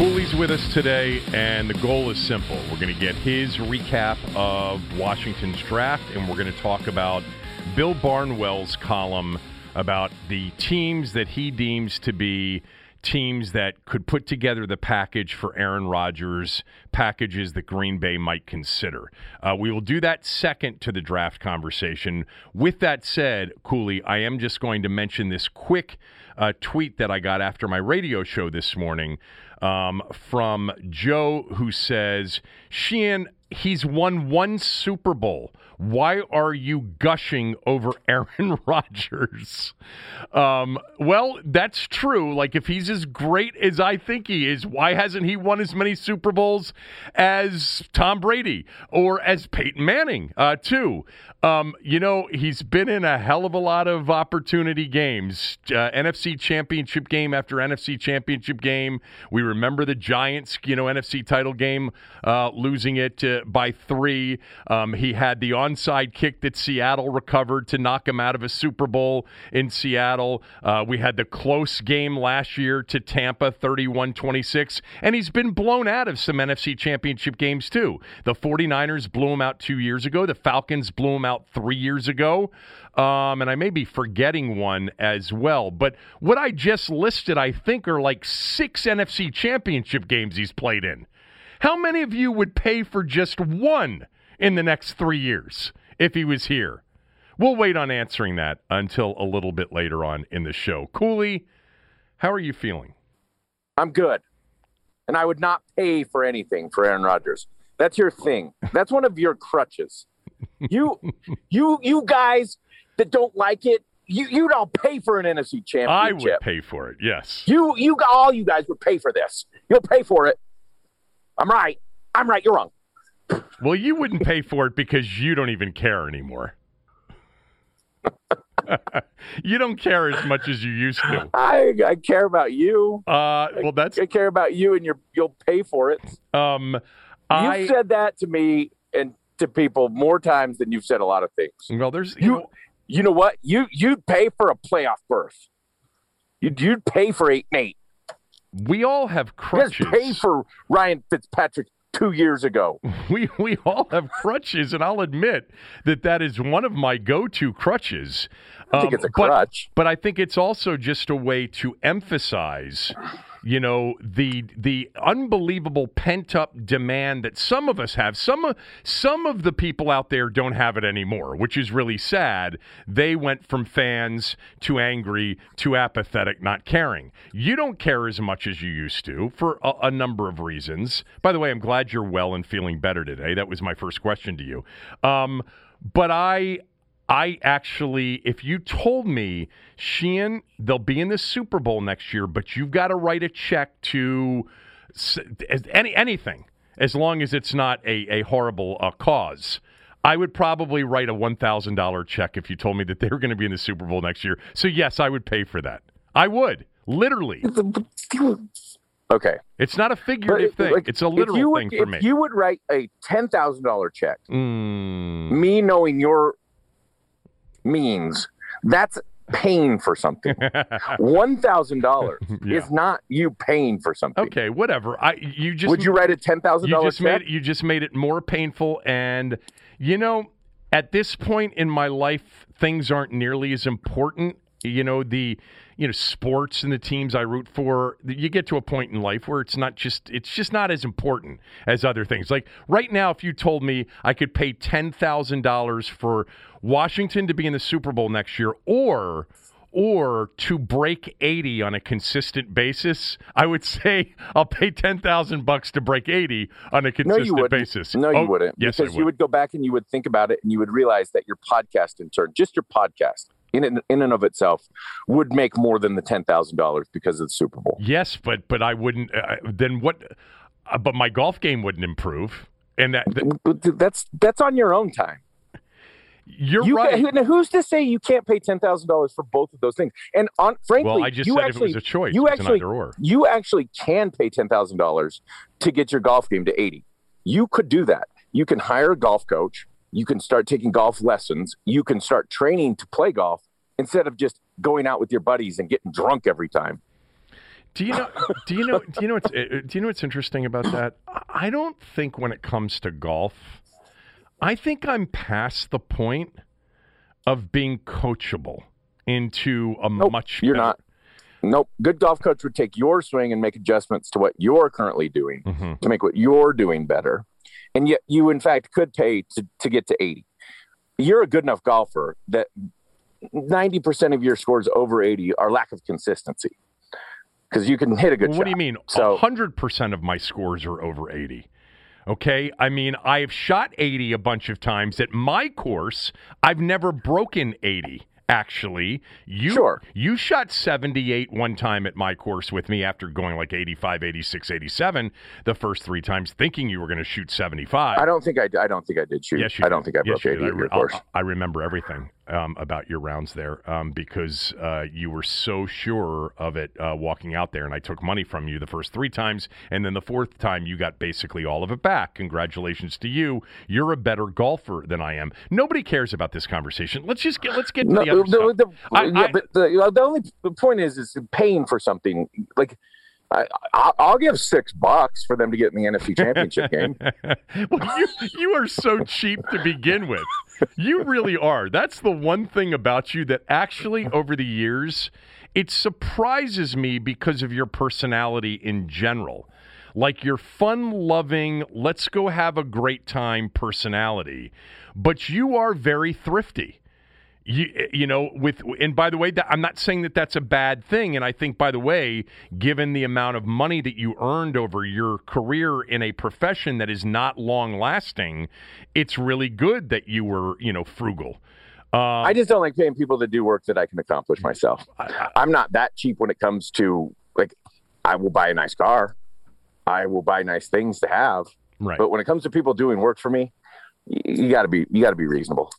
Cooley's with us today, and the goal is simple. We're going to get his recap of Washington's draft, and we're going to talk about Bill Barnwell's column about the teams that he deems to be teams that could put together the package for Aaron Rodgers, packages that Green Bay might consider. Uh, we will do that second to the draft conversation. With that said, Cooley, I am just going to mention this quick uh, tweet that I got after my radio show this morning um, from Joe, who says, Sheehan, he's won one Super Bowl. Why are you gushing over Aaron Rodgers? Um, well, that's true. Like, if he's as great as I think he is, why hasn't he won as many Super Bowls as Tom Brady or as Peyton Manning, uh, too? Um, you know, he's been in a hell of a lot of opportunity games. Uh, NFC Championship game after NFC Championship game. We remember the Giants, you know, NFC title game, uh, losing it uh, by three. Um, he had the onside kick that Seattle recovered to knock him out of a Super Bowl in Seattle. Uh, we had the close game last year to Tampa, 31 26. And he's been blown out of some NFC Championship games, too. The 49ers blew him out two years ago, the Falcons blew him out three years ago. Um, and I may be forgetting one as well. But what I just listed, I think, are like six NFC championship games he's played in. How many of you would pay for just one in the next three years if he was here? We'll wait on answering that until a little bit later on in the show. Cooley, how are you feeling? I'm good. And I would not pay for anything for Aaron Rodgers. That's your thing. That's one of your crutches. You, you, you guys that don't like it, you you don't pay for an NFC championship. I would pay for it. Yes. You you all you guys would pay for this. You'll pay for it. I'm right. I'm right. You're wrong. Well, you wouldn't pay for it because you don't even care anymore. you don't care as much as you used to. I, I care about you. Uh, well, that's I care about you, and you're you'll pay for it. um, I you said that to me and to people more times than you've said a lot of things. well, there's you You know, you know what? You you'd pay for a playoff berth. You'd you'd pay for eight and eight. we all have You crutches. guys pay for Ryan Fitzpatrick two years ago. we we all have crutches, and I'll admit that that is one of my go-to crutches. I think Um, it's a but- crutch. but I think it's also just a way to emphasize, you know, the the unbelievable pent up demand that some of us have. Some of some of the people out there don't have it anymore, which is really sad. They went from fans to angry to apathetic, not caring. You don't care as much as you used to for a, a number of reasons. By the way, I'm glad you're well and feeling better today. That was my first question to you. Um, but I I actually, if you told me, Sheehan, they'll be in the Super Bowl next year, but you've got to write a check to any anything, as long as it's not a, a horrible uh, cause. I would probably write a one thousand dollar check if you told me that they were going to be in the Super Bowl next year. So yes, I would pay for that. I would literally. Okay. It's not a figurative thing; like, it's a literal would, thing for if me. you would write a ten thousand dollar check, Mm, me knowing your means, that's paying for something. One thousand dollars Yeah. is not you paying for something. Okay, whatever. I you just Would you write a ten thousand dollars made check? you just made it more painful and you know at this point in my life things aren't nearly as important you know the you know sports and the teams I root for you get to a point in life where it's not just it's just not as important as other things like right now if you told me I could pay $10,000 for Washington to be in the Super Bowl next year or or to break 80 on a consistent basis, I would say I'll pay 10,000 bucks to break 80 on a No, consistent you wouldn't. basis. No, you Oh, wouldn't. Yes, because would. you would go back and you would think about it and you would realize that your podcast intern, just your podcast, in and, in and of itself, would make more than the ten thousand dollars because of the Super Bowl. Yes, but but I wouldn't uh, then what uh, but my golf game wouldn't improve. And that, that- That's that's on your own time. you're you right. Can, who's to say you can't pay ten thousand dollars for both of those things? And on frankly, well, I just you said actually if it was a choice, you actually or. you actually can pay ten thousand dollars to get your golf game to eighty. You could do that. You can hire a golf coach. You can start taking golf lessons. You can start training to play golf instead of just going out with your buddies and getting drunk every time. Do you know? Do you know? Do you know what's? uh, Do you know what's interesting about that? I don't think when it comes to golf, I think I'm past the point of being coachable into a Nope, much. you're better- not. Nope. Good golf coach would take your swing and make adjustments to what you're currently doing Mhm. to make what you're doing better. And yet you in fact could pay to, to get to 80. You're a good enough golfer that 90% of your scores over 80 are lack of consistency. Because you can hit a good Well, shot. what do you mean? So- hundred percent of my scores are over eighty. Okay, I mean I've shot eighty a bunch of times at my course. I've never broken eighty. Actually, you Sure. you shot 78 one time at my course with me after going like 85, 86, 87 the first three times, thinking you were going to shoot 75. I don't think I, I don't think I did shoot. Yes, you I don't did. think I Yes, broke you 80 at I, your re- course. I, I remember everything um, about your rounds there um, because uh, you were so sure of it uh, walking out there, and I took money from you the first three times, and then the fourth time you got basically all of it back. Congratulations to you. You're a better golfer than I am. Nobody cares about this conversation. Let's just get let's get to No, the other the, stuff. the- I- yeah, I- the, the only point is, is paying for something. Like, I, I, I'll give six bucks for them to get in the NFC Championship game. well, you you are so cheap to begin with. You really are. That's the one thing about you that actually over the years it surprises me because of your personality in general. Like your fun-loving, let's go have a great time personality, but you are very thrifty you, you know with and by the way that, i'm not saying that that's a bad thing. And i think by the way given the amount of money that you earned over your career in a profession that is not long lasting it's really good that you were you know frugal. Um, I just don't like paying people to do work that I can accomplish myself. I'm not that cheap when it comes to like, I will buy a nice car, I will buy nice things to have, right. But when it comes to people doing work for me, you got to be you got to be reasonable.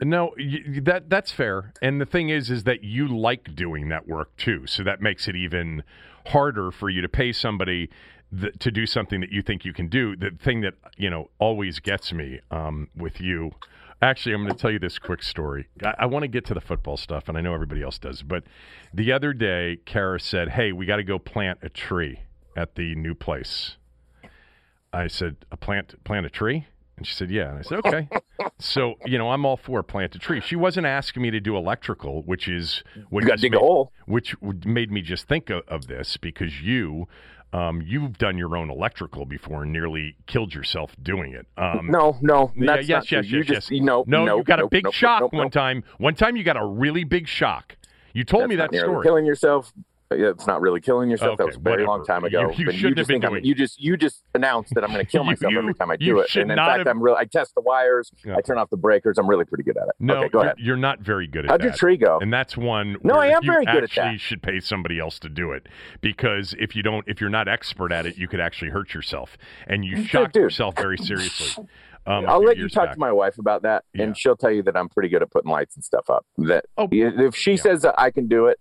No, y that that's fair. And the thing is, is that you like doing that work too, so that makes it even harder for you to pay somebody th- to do something that you think you can do. The thing that you know always gets me um, with you. Actually, I'm going to tell you this quick story. I, I want to get to the football stuff, and I know everybody else does. But the other day, Kara said, "Hey, we got to go plant a tree at the new place." I said, "A plant plant a tree?" And she said, "Yeah." And I said, "Okay." so you know, I'm all for plant a tree. She wasn't asking me to do electrical, which is what You got to dig made, a hole. which made me just think of, of this because you. Um, you've done your own electrical before and nearly killed yourself doing it. Um, No, no, yeah, yes, not true. yes, you yes, just yes. know, no, no, you got a big nope, shock one time. One time you got a really big shock. You told That's me that story. Killing yourself. Yeah, it's not really killing yourself. that was a very whatever. long time ago. You- you shouldn't have just been I'm- doing- You just you just announced that I'm going to kill myself you- every time I do it. And in fact, have- I'm real. I test the wires. Yeah. I turn off the breakers. I'm really pretty good at it. No, okay, go you're, ahead. you're not very good at How'd that. your tree go? And that's one. No, where I am you very good at that. should pay somebody else to do it because if you don't, if you're not expert at it, you could actually hurt yourself, and you dude. yourself very seriously. Um, I'll let you talk back. to my wife about that, Yeah. and she'll tell you that I'm pretty good at putting lights and stuff up. That Oh, if she yeah. says that I can do it,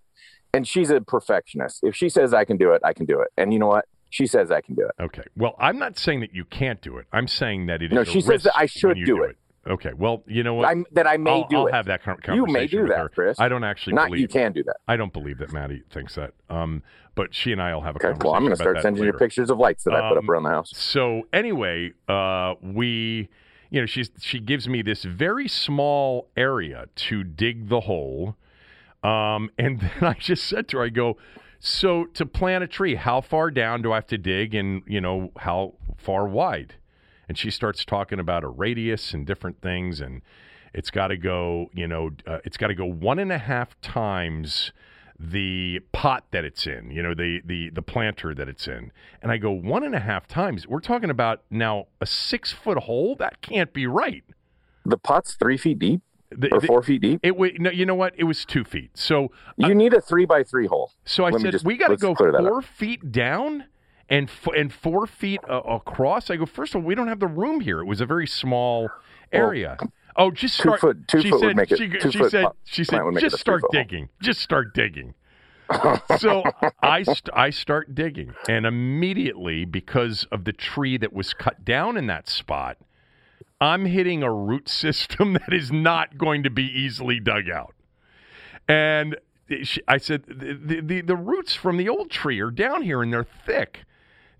and she's a perfectionist. If she says I can do it, I can do it. And you know what? She says I can do it. Okay. Well, I'm not saying that you can't do it. I'm saying that it is. No, she says that I should do it. Okay. Well, you know what? I'm, that I may I'll, do I'll it. have that con- you may do that, her. Chris. I don't actually Not believe. you can do that. I don't believe that Maddie thinks that. Um, but she and I will have a Okay. conversation. Well, I'm going to start sending you pictures of lights that I put up Um, around the house. So anyway, uh, we, you know, she's she gives me this very small area to dig the hole, um, and then I just said to her, I go, so to plant a tree, how far down do I have to dig, and you know how far wide? And she starts talking about a radius and different things, and it's got to go, you know, uh, it's got to go one and a half times the pot that it's in, you know, the the the planter that it's in. And I go one and a half times. We're talking about now a six foot hole. That can't be right. The pot's three feet deep The- or four feet deep. it was no, you know what? It was two feet. So You need a three by three hole. so I Let said just- we got to go clear that up. four feet down and f- and four feet uh, across. I go first of all, we don't have the room here. It was a very small area. oh, just two foot- two she foot would said. make it- she, two she foot said. She said. plant would make it Just start three-foot hole." digging. Just start digging. so I st- I start digging, and immediately because of the tree that was cut down in that spot, I'm hitting a root system that is not going to be easily dug out. And I said, the, the, the roots from the old tree are down here and they're thick.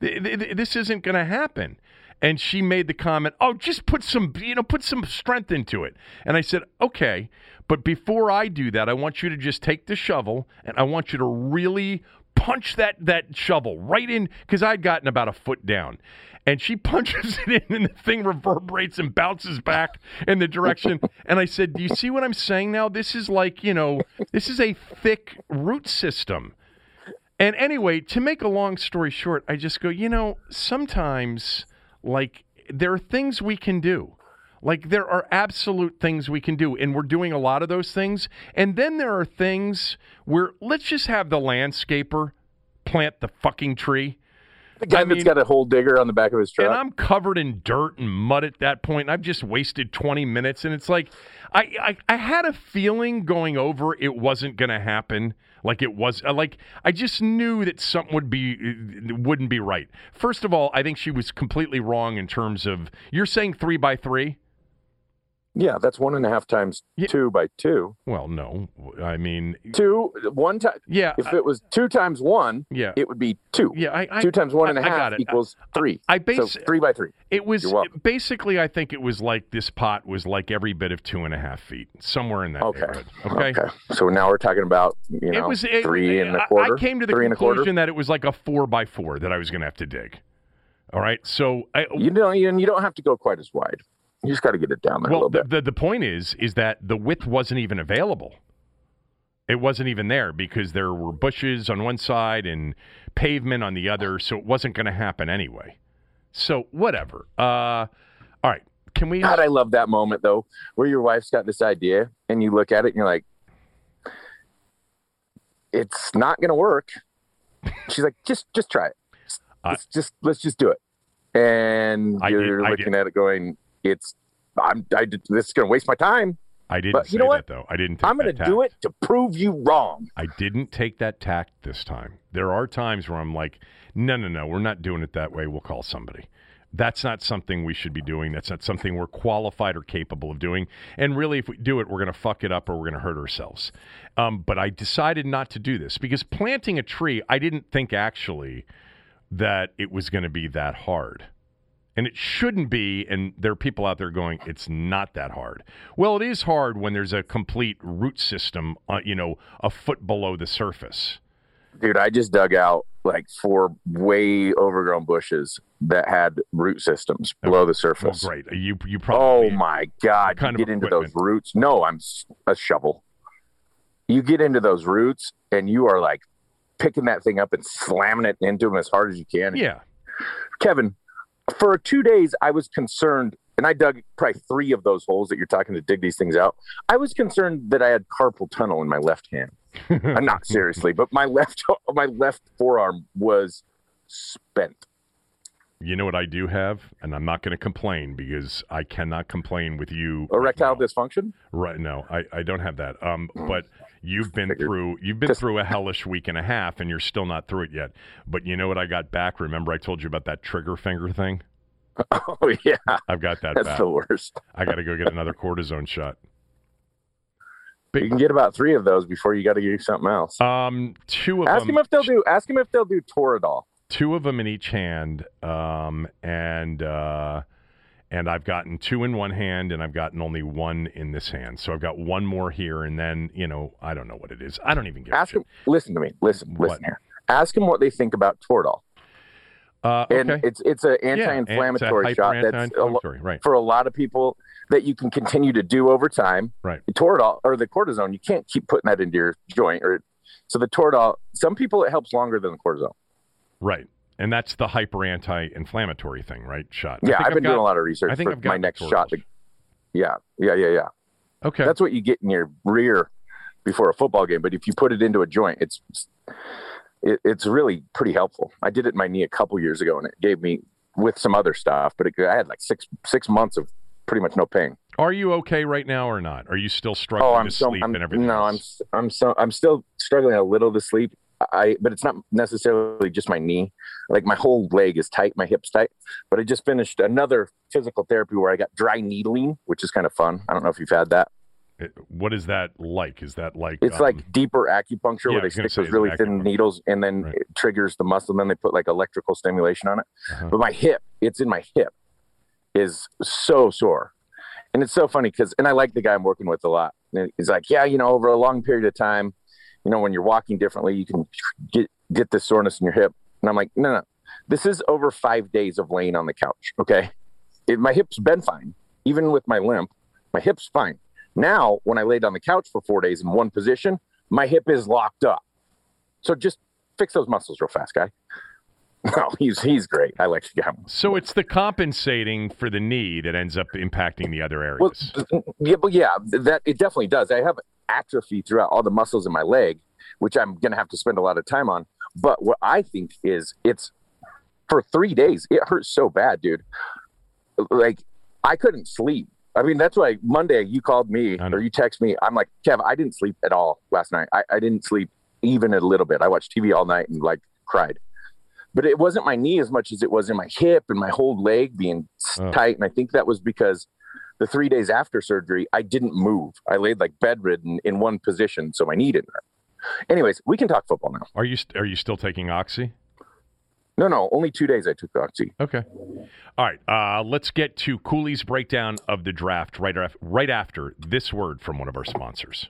Th- th- th- This isn't going to happen. And she made the comment, "Oh, just put some, you know, put some strength into it." And I said, "Okay, but before I do that, I want you to just take the shovel and I want you to really punch that that shovel right in because I'd gotten about a foot down." And she punches it in, and the thing reverberates and bounces back in the direction. And I said, "Do you see what I'm saying now? This is like, you know, this is a thick root system." And anyway, to make a long story short, I just go, you know, sometimes like there are things we can do. Like there are absolute things we can do and we're doing a lot of those things. And then there are things where let's just have the landscaper plant the fucking tree. The guy I that's mean- got a hole digger on the back of his truck. And I'm covered in dirt and mud at that point. And I've just wasted 20 minutes. And it's like, I, I, I had a feeling going over it wasn't going to happen. Like it was, uh, like I just knew that something would be, uh, wouldn't be right. First of all, I think she was completely wrong in terms of, you're saying three by three? Yeah, that's one and a half times Yeah. two by two. Well, no. I mean, Two, one time. yeah. If I- it was two times one, yeah. it would be two. yeah. I, I, two times one and a half equals three. I so base, three by three. It was basically, I think it was like this pot was like every bit of two and a half feet, somewhere in that Okay. neighborhood. Okay. Okay. So now we're talking about you know it was it, three and a quarter. I came to the three and a quarter. conclusion that it was like a four by four that I was going to have to dig. All right. So, I, You don't. You, you don't have to go quite as wide. You just got to get it down there a well, little the, bit. the the point is, is that the width wasn't even available. It wasn't even there because there were bushes on one side and pavement on the other, so it wasn't going to happen anyway. So whatever. Uh, all right. Can we? God, I love that moment though, where your wife's got this idea and you look at it and you're like, "It's not going to work." She's like, "Just, just try it. Let's just, let's just do it." And you're I looking at it, going, "It's, I'm, I this is going to waste my time. I didn't but you know that what? though. I didn't. Take I'm going to do it to prove you wrong." I didn't take that tact this time. There are times where I'm like, no, no, no, we're not doing it that way. We'll call somebody. That's not something we should be doing. That's not something we're qualified or capable of doing. And really, if we do it, we're going to fuck it up or we're going to hurt ourselves. Um, but I decided not to do this because planting a tree, I didn't think actually that it was going to be that hard. And it shouldn't be. And there are people out there going, it's not that hard. Well, it is hard when there's a complete root system, uh, you know, a foot below the surface. Dude, I just dug out like four way overgrown bushes that had root systems below the Well, surface. great. You you probably. Oh my God! Kind you of get into those roots. No, I'm a shovel. You get into those roots, and you are like picking that thing up and slamming it into them as hard as you can. yeah. Kevin, for two days, I was concerned, and I dug probably three of those holes that you're talking to dig these things out. I was concerned that I had carpal tunnel in my left hand. I'm not seriously, but my left my left forearm was spent. You know what I do have, and I'm not going to complain because I cannot complain with you. Erectile now. dysfunction. Right? No, I, I don't have that. Um, but you've been through you've been through a hellish week and a half, and you're still not through it yet. But you know what I got back? Remember I told you about that trigger finger thing? Oh yeah, I've got that that's bad. the worst. I got to go get another cortisone shot. But you can get about three of those before you got to get something else. Um, two of them. ask them. him if they'll do. Ask him if they'll do Toradol. two of them in each hand, um, and uh, and I've gotten two in one hand, and I've gotten only one in this hand. So I've got one more here, and then you know I don't know what it is. I don't even get Ask him. Listen to me. Listen. What? Listen here. Ask him what they think about Toradol. Uh, And it's it's an Yeah, anti-inflammatory shot that's a, lo- right? for a lot of people that you can continue to do over time. Right. The Toradol or the cortisone, you can't keep putting that into your joint. Or so the Toradol. Some people it helps longer than the cortisone. Right. And that's the hyper anti-inflammatory thing, right? Shot. I Yeah, think I've been got- doing a lot of research I think for I've got my next shot. Toradol. Yeah, yeah, yeah, yeah. Okay. That's what you get in your rear before a football game. But if you put it into a joint, it's it, it's really pretty helpful. I did it in my knee a couple years ago, and it gave me with some other stuff. But it, I had like six six months of pretty much no pain. Are you okay right now or not? Are you still oh, struggling Oh, I'm to so sleep I'm, and everything? no, else? I'm I'm so I'm still struggling a little to sleep. I but it's not necessarily just my knee. Like my whole leg is tight, my hips tight. But I just finished another physical therapy where I got dry needling, which is kind of fun. I don't know if you've had that. It- what is that like? Is that like It's um, like deeper acupuncture yeah, where they stick those really thin needles and then Right. it triggers the muscle. And then they put like electrical stimulation on it. Uh-huh. But my hip, it's in my hip, is so sore. And it's so funny because, and I like the guy I'm working with a lot. He's like, yeah, you know, over a long period of time, you know, when you're walking differently, you can get get this soreness in your hip. And I'm like, no, no, this is over five days of laying on the couch. Okay, it, my hip's been fine, even with my limp. My hip's fine. Now, when I laid on the couch for four days in one position, my hip is locked up. So just fix those muscles real fast, guy. No, he's he's great. I like the guy. So it's the compensating for the knee that ends up impacting the other Well, areas. yeah, but yeah, that it definitely does. I have atrophy throughout all the muscles in my leg, which I'm going to have to spend a lot of time on. But what I think is it's for three days. It hurts so bad, dude. Like I couldn't sleep. I mean, that's why Monday you called me or you text me. I'm like, Kev, I didn't sleep at all last night. I, I didn't sleep even a little bit. I watched TV all night and like cried. But it wasn't my knee as much as it was in my hip and my whole leg being Oh. tight. And I think that was because the three days after surgery, I didn't move. I laid like bedridden in one position, so my knee didn't hurt. Anyways, we can talk football now. Are you st- are you still taking oxy? No, no, only two days I took oxy. Okay. All right. Uh, let's get to Cooley's breakdown of the draft right af- right after this word from one of our sponsors.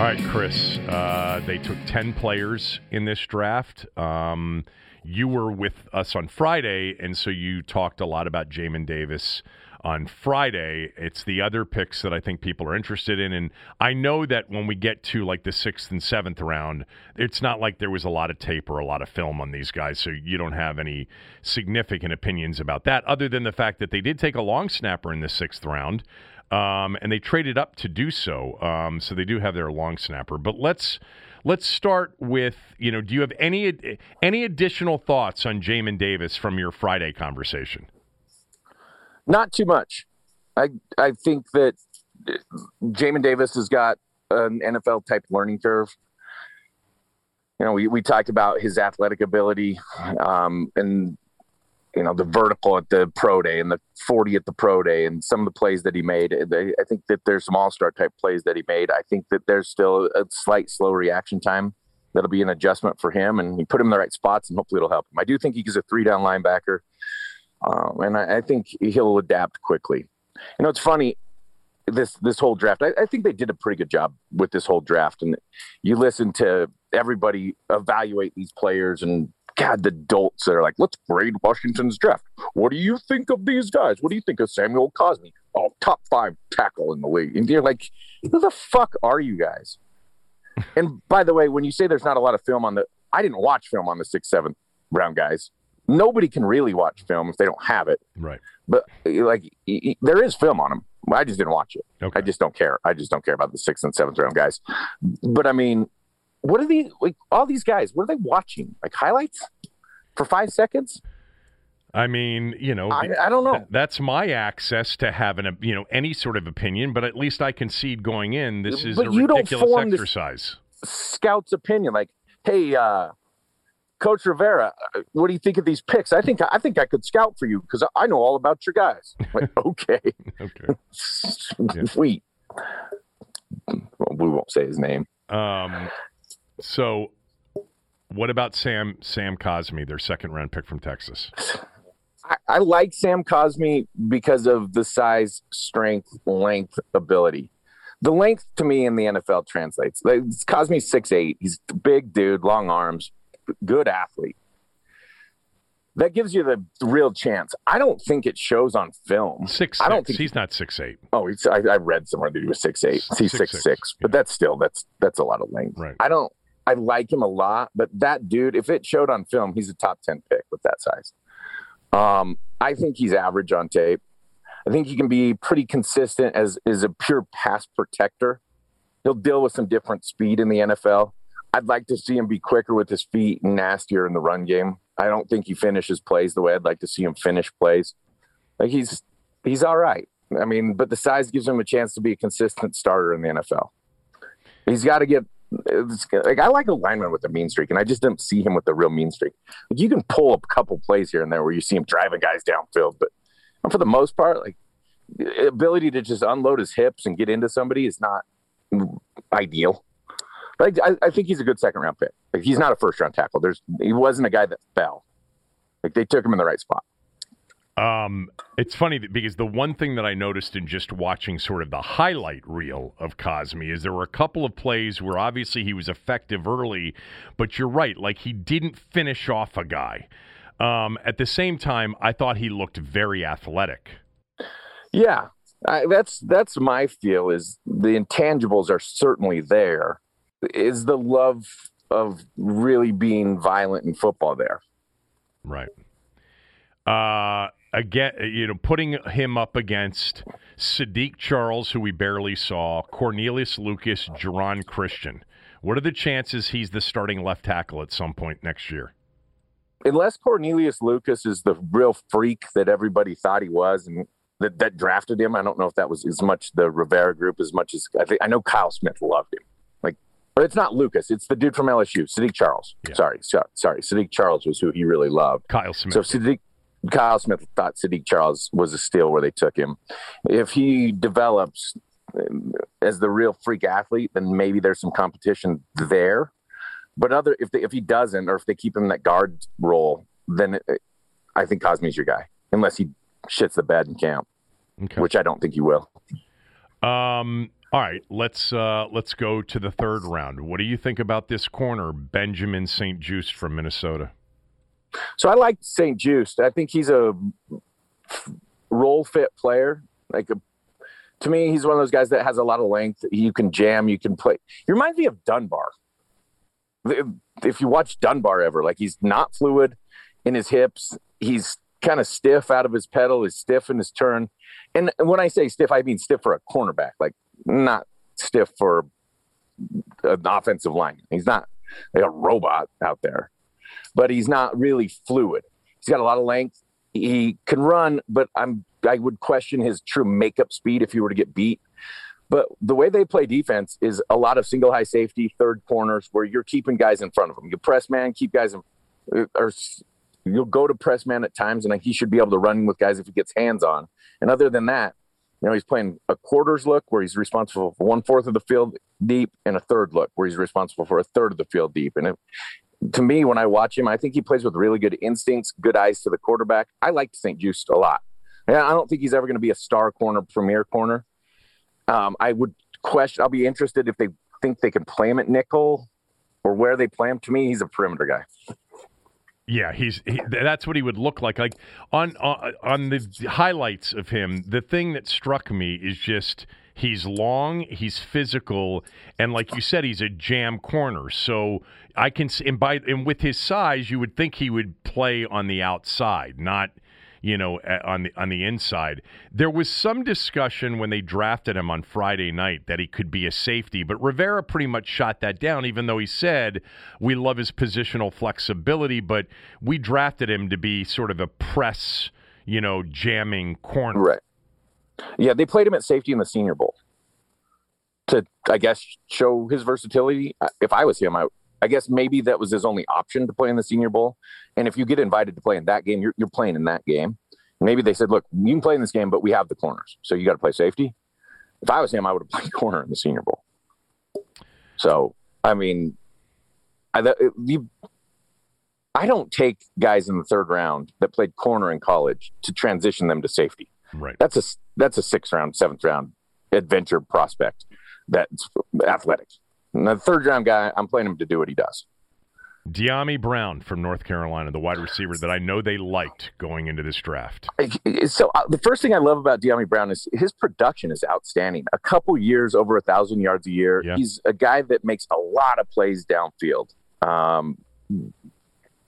All right, Chris. Uh, they took 10 players in this draft. Um, you were with us on Friday, and so you talked a lot about Jamin Davis on Friday. It's the other picks that I think people are interested in. And I know that when we get to like the sixth and seventh round, it's not like there was a lot of tape or a lot of film on these guys. So you don't have any significant opinions about that, other than the fact that they did take a long snapper in the sixth round. Um, and they traded up to do so. Um, so they do have their long snapper. But let's let's start with you know, do you have any any additional thoughts on Jamin Davis from your Friday conversation? Not too much. I I think that Jamin Davis has got an NFL type learning curve. You know, we, we talked about his athletic ability um, and you know the vertical at the pro day and the 40 at the pro day and some of the plays that he made i think that there's some all-star type plays that he made. I think that there's still a slight slow reaction time that'll be an adjustment for him and you put him in the right spots and hopefully it'll help him. I do think he's a three down linebacker um, and I, I, think he'll adapt quickly. You know it's funny this this whole draft I, I think they did a pretty good job with this whole draft and you listen to everybody evaluate these players and God, the dolts that are like, let's grade Washington's draft. What do you think of these guys? What do you think of Samuel Cosmi? Oh, top five tackle in the league. And you're like, who the fuck are you guys? and by the way, when you say there's not a lot of film on the, I didn't watch film on the sixth, seventh round guys. Nobody can really watch film if they don't have it. Right. But eh, like, there is film on them. I just didn't watch it. Okay. I just don't care. I just don't care about the sixth and seventh round guys. But I mean, what are these like all these guys what are they watching like highlights for five seconds I mean, you know, I, I don't know. Th- that's my access to having a, you know, any sort of opinion. But at least I concede going in. This is but a you ridiculous don't exercise. Scout's opinion, like, hey, uh, Coach Rivera, uh, what do you think of these picks? I think I think I could scout for you because I know all about your guys. Like, okay, okay, sweet. Well, we won't say his name. Um, so, what about Sam Sam Cosmi, their second round pick from Texas? I, I like Sam Cosmi because of the size, strength, length, ability. The length to me in the NFL translates. Like, Cosmi's six eight. He's a big dude, long arms, good athlete. That gives you the real chance. I don't think it shows on film. Six. I don't think he's not six eight. Oh, he's, I, I read somewhere that he was six eight. He's six six, six but that's still that's that's a lot of length. Right. I don't. I like him a lot, but that dude, if it showed on film, he's a top 10 pick with that size. Um, I think he's average on tape. I think he can be pretty consistent as is a pure pass protector. He'll deal with some different speed in the NFL. I'd like to see him be quicker with his feet and nastier in the run game. I don't think he finishes plays the way I'd like to see him finish plays. Like he's he's all right. I mean, but the size gives him a chance to be a consistent starter in the NFL. He's got to get like I like a lineman with a mean streak, and I just didn't see him with the real mean streak. Like you can pull a couple plays here and there where you see him driving guys downfield, but for the most part, like ability to just unload his hips and get into somebody is not ideal. But I, I think he's a good second round pick. Like he's not a first round tackle. There's he wasn't a guy that fell. Like they took him in the right spot. Um, it's funny because the one thing that I noticed in just watching sort of the highlight reel of Cosmi is there were a couple of plays where obviously he was effective early, but you're right, like he didn't finish off a guy. Um, at the same time, I thought he looked very athletic. Yeah, I, that's that's my feel. Is the intangibles are certainly there. Is the love of really being violent in football there? Right. Uh, again, you know, putting him up against Saahdiq Charles, who we barely saw, Cornelius Lucas, Geron Christian. What are the chances he's the starting left tackle at some point next year? unless Cornelius Lucas is the real freak that everybody thought he was, and that, that drafted him. I don't know if that was as much the Rivera group as much as I think I know Kyle Smith loved him. Like, but it's not Lucas. It's the dude from LSU, Saahdiq Charles. Yeah. Sorry, so- sorry. Saahdiq Charles was who he really loved. Kyle Smith. So Saahdiq, Kyle Smith thought Saahdiq Charles was a steal where they took him. If he develops um, as the real freak athlete, then maybe there's some competition there. But other if they, if he doesn't, or if they keep him in that guard role, then it, I think Cosmi's your guy, unless he shits the bed in camp, okay. which I don't think he will. Um. All right. Let's uh let's go to the third round. What do you think about this corner, Benjamin St-Juste from Minnesota? So I like St-Juste. I think he's a role fit player. Like a, to me, he's one of those guys that has a lot of length. You can jam. You can play. He reminds me of Dunbar. If you watch Dunbar ever, like he's not fluid in his hips. He's kind of stiff out of his pedal. He's stiff in his turn. And when I say stiff, I mean stiff for a cornerback, like not stiff for an offensive line. He's not like a robot out there, but he's not really fluid. He's got a lot of length. He can run, but I'm I would question his true makeup speed if he were to get beat. But the way they play defense is a lot of single high safety, third corners, where you're keeping guys in front of them. You press man, keep guys in, uh, or you'll go to press man at times, and he should be able to run with guys if he gets hands on. And other than that, you know, he's playing a quarters look where he's responsible for one fourth of the field deep, and a third look where he's responsible for a third of the field deep. And it, to me, when I watch him, I think he plays with really good instincts, good eyes to the quarterback. I like St-Juste a lot. And I don't think he's ever going to be a star corner, premier corner. Um, I would question. I'll be interested if they think they can play him at nickel or where they play him. To me, he's a perimeter guy. Yeah, he's he, that's what he would look like. Like on, on on the highlights of him, the thing that struck me is just he's long, he's physical, and like you said, he's a jam corner. So I can and by and with his size, you would think he would play on the outside, not you know on the on the inside. There was some discussion when they drafted him on Friday night that he could be a safety, but Rivera pretty much shot that down even though he said we love his positional flexibility, but we drafted him to be sort of a press, you know, jamming corner. Right. Yeah, they played him at safety in the Senior Bowl to, I guess, show his versatility. If I was him, I, I guess maybe that was his only option to play in the Senior Bowl. And if you get invited to play in that game, you're, you're playing in that game. Maybe they said, look, you can play in this game, but we have the corners. So you got to play safety. If I was him, I would have played corner in the Senior Bowl. So, I mean, I, you, I don't take guys in the third round that played corner in college to transition them to safety. Right. That's a that's a sixth round, seventh round adventure prospect that's athletic. And the third round guy, I'm playing him to do what he does. Dyami Brown from North Carolina, the wide receiver that I know they liked going into this draft. So uh, the first thing I love about Dyami Brown is his production is outstanding. A couple years over a thousand yards a year. Yeah. He's a guy that makes a lot of plays downfield. Um,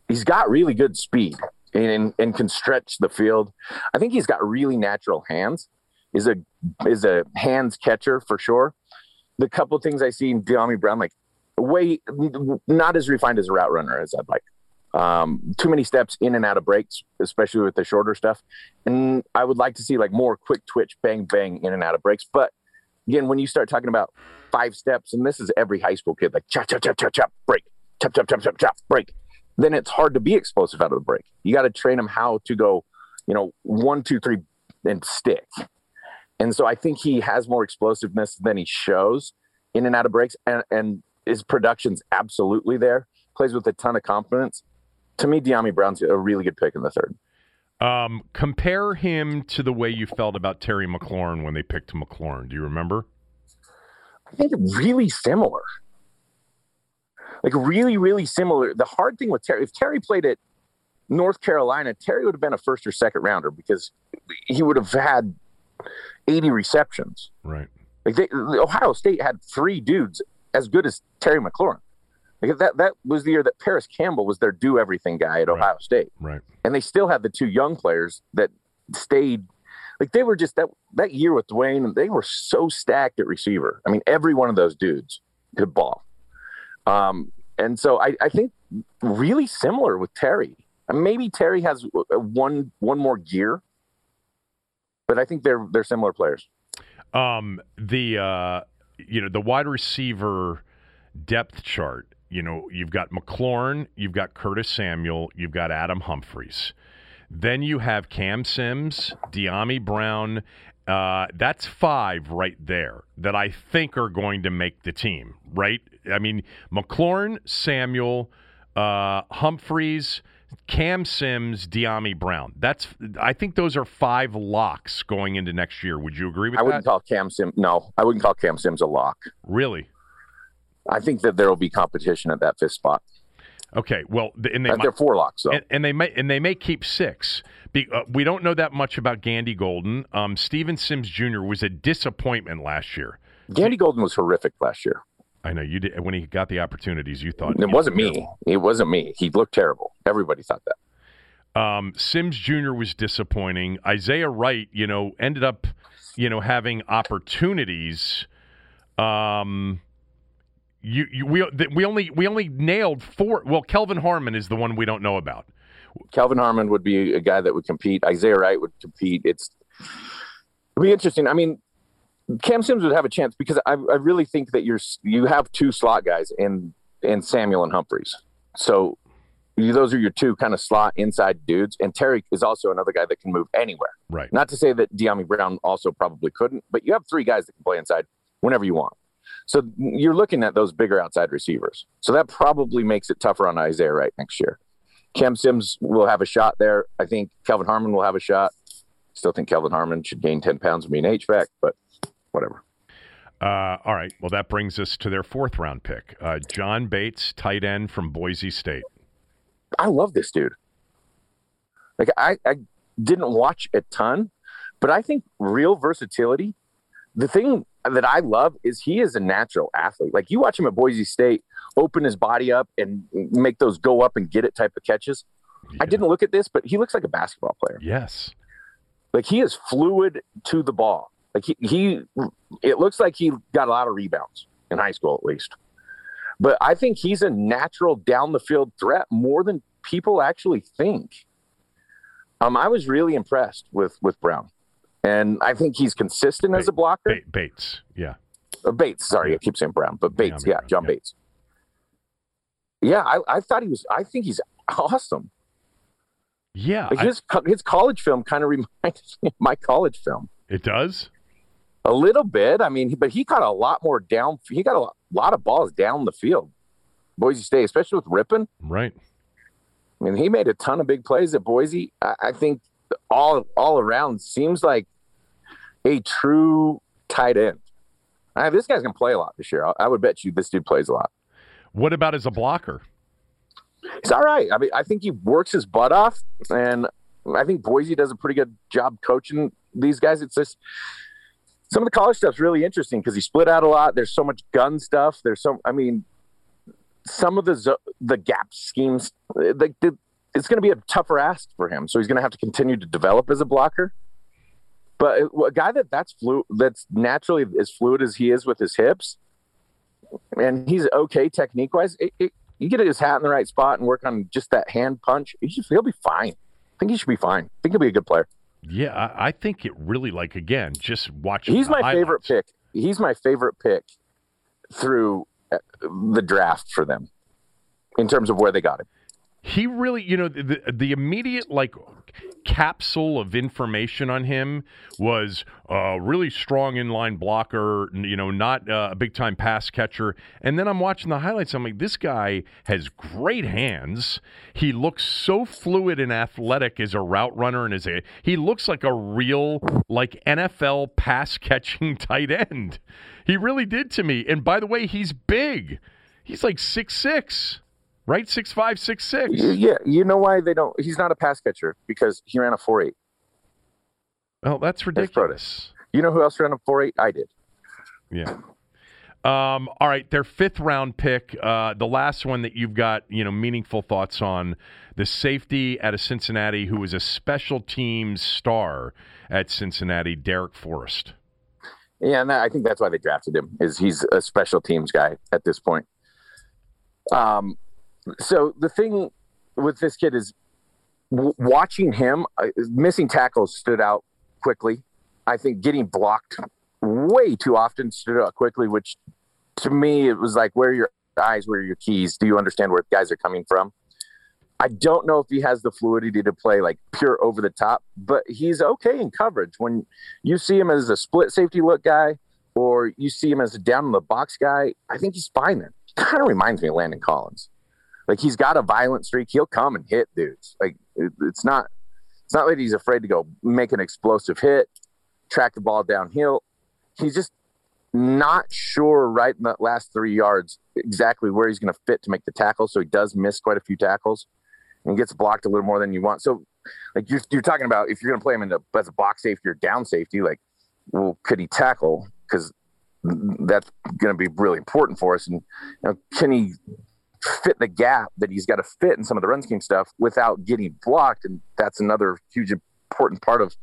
he's got really good speed and, and can stretch the field. I think he's got really natural hands. Is a is a hands catcher for sure. The couple things I see in Dyami Brown, like way not as refined as a route runner as I'd like. Um, too many steps in and out of breaks, especially with the shorter stuff. And I would like to see like more quick twitch, bang bang in and out of breaks. But again, when you start talking about five steps, and this is every high school kid, like chop chop chop chop chop break, chop chop chop chop chop break, then it's hard to be explosive out of the break. You got to train them how to go, you know, one two three and stick. And so I think he has more explosiveness than he shows in and out of breaks, and and his production's absolutely there. Plays with a ton of confidence. To me, Dyami Brown's a really good pick in the third. Um, compare him to the way you felt about Terry McLaurin when they picked McLaurin. Do you remember? I think really similar. Like really, really similar. The hard thing with Terry, if Terry played at North Carolina, Terry would have been a first or second rounder because he would have had 80 receptions. Right. Like they, Ohio State had three dudes as good as Terry McLaurin. Like that that was the year that Parris Campbell was their do everything guy at Right. Ohio State, Right. and they still had the two young players that stayed. Like they were just that that year with Dwayne, they were so stacked at receiver. I mean, every one of those dudes could ball. Um, and so I, I think really similar with Terry. Maybe Terry has uh, one one more gear, but I think they're they're similar players. Um, the uh, you know the wide receiver depth chart. You know you've got McLaurin, you've got Curtis Samuel, you've got Adam Humphries. Then you have Cam Sims, Dyami Brown. Uh, that's five right there that I think are going to make the team. Right? I mean McLaurin, Samuel, uh, Humphries. Cam Sims, Dyami Brown. That's I think those are five locks going into next year. Would you agree with that? I wouldn't call Cam Sims. No, I wouldn't call Cam Sims a lock. really? I think that there will be competition at that fifth spot. Okay. Well, and they might, they're four locks, though. and, and they may and they may keep six. Be, uh, we don't know that much about Gandy Golden. Um, Steven Sims Jr. was a disappointment last year. Gandy Golden was horrific last year. I know you did when he got the opportunities. You thought It wasn't me. It wasn't me. He looked terrible. Everybody thought that. Um, Sims Jr. was disappointing. Isaiah Wright, you know, ended up, you know, having opportunities. Um, you, you we we only we only nailed four. Well, Kelvin Harmon is the one we don't know about. Kelvin Harmon would be a guy that would compete. Isaiah Wright would compete. It's it'd be interesting. I mean, Cam Sims would have a chance because I, I really think that you're you have two slot guys in in Samuel and Humphries. So those are your two kind of slot inside dudes. And Terry is also another guy that can move anywhere. Right. Not to say that Dyami Brown also probably couldn't, but you have three guys that can play inside whenever you want. So you're looking at those bigger outside receivers. So that probably makes it tougher on Isaiah Wright next year. Cam Sims will have a shot there. I think Kelvin Harmon will have a shot. Still think Kelvin Harmon should gain 10 pounds and be an H back, but whatever. Uh, all right. Well, that brings us to their fourth round pick, uh, John Bates, tight end from Boise State. I love this dude. Like I, I didn't watch a ton, but I think real versatility. The thing that I love is he is a natural athlete. Like you watch him at Boise State, open his body up and make those go up and get it type of catches. I didn't look at this, but he looks like a basketball player. Yes. Like he is fluid to the ball. Like he, he it looks like he got a lot of rebounds in high school at least. But I think he's a natural down the field threat more than people actually think. Um, I was really impressed with with Brown, and I think he's consistent as a blocker. Bates. Yeah. Uh, Bates, sorry, I keep saying Brown, but Bates, yeah, Brown, John yeah. Bates. Yeah, I, I thought he was. I think he's awesome. Yeah. Like his co- his college film kind of reminds me of my college film. it does. A little bit. I mean, but he got a lot more down. He got a lot, lot of balls down the field. Boise State, especially with Rypien. Right. I mean, he made a ton of big plays at Boise. I, I think all all around seems like a true tight end. This guy's gonna play a lot this year. I, I would bet you this dude plays a lot. What about as a blocker? He's all right. I mean, I think he works his butt off, and I think Boise does a pretty good job coaching these guys. It's just some of the college stuff's really interesting because he split out a lot. There's so much gun stuff. There's so, I mean, some of the zo- the gap schemes. The, the, it's going to be a tougher ask for him, so he's going to have to continue to develop as a blocker. But a guy that that's flu that's naturally as fluid as he is with his hips, and he's okay technique wise. You get his hat in the right spot and work on just that hand punch. He should, he'll be fine. I think he should be fine. I think he'll be a good player. Yeah, I, I think it really like again, just watching. He's my favorite pick. He's my favorite pick through uh, the draft for them in terms of where they got him. He really, you know, the the immediate like capsule of information on him was a really strong inline blocker, you know, not a big time pass catcher. And then I'm watching the highlights. I'm like, this guy has great hands. He looks so fluid and athletic as a route runner, and as a he looks like a real like NFL pass catching tight end. He really did to me. And by the way, he's big. He's like six six. Right, six five, six six. Yeah, you know why they don't? He's not a pass catcher because he ran a four eight. Oh, that's ridiculous. You know who else ran a four eight? I did. Yeah. Um, all right, their fifth round pick, uh, the last one that you've got, you know, meaningful thoughts on, the safety out of Cincinnati, who was a special teams star at Cincinnati, Darrick Forrest. Yeah, and that, I think that's why they drafted him. Is he's a special teams guy at this point. Um, so the thing with this kid is w- watching him, uh, missing tackles stood out quickly. I think getting blocked way too often stood out quickly, which to me it was like, where are your eyes? Where are your keys? Do you understand where guys are coming from? I don't know if he has the fluidity to play like pure over the top, but he's okay in coverage. When you see him as a split safety look guy, or you see him as a down in the box guy, I think he's fine then. He kind of reminds me of Landon Collins. Like he's got a violent streak. He'll come and hit dudes. Like it, it's not it's not that he's afraid to go make an explosive hit, track the ball downhill. He's just not sure right in that last three yards exactly where he's going to fit to make the tackle. So he does miss quite a few tackles and gets blocked a little more than you want. So, like you're, you're talking about if you're going to play him in the, as a box safety or down safety, like, well, could he tackle? Because that's going to be really important for us. And you know, can he fit the gap that he's got to fit in some of the run scheme stuff without getting blocked? And that's another huge important part of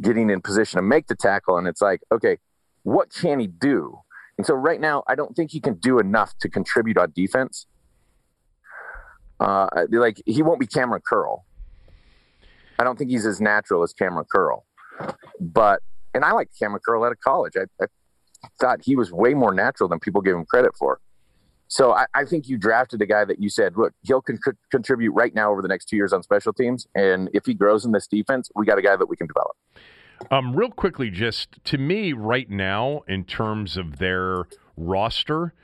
getting in position to make the tackle. And it's like, okay, what can he do? And so right now, I don't think he can do enough to contribute on defense. Uh, like he won't be Kamren Curl. I don't think he's as natural as Kamren Curl, but and I like Kamren Curl out of college. I, I, thought he was way more natural than people give him credit for. So I, I think you drafted a guy that you said, look, he'll con- contribute right now over the next two years on special teams, and if he grows in this defense, we got a guy that we can develop. Um, real quickly, just to me right now, in terms of their roster,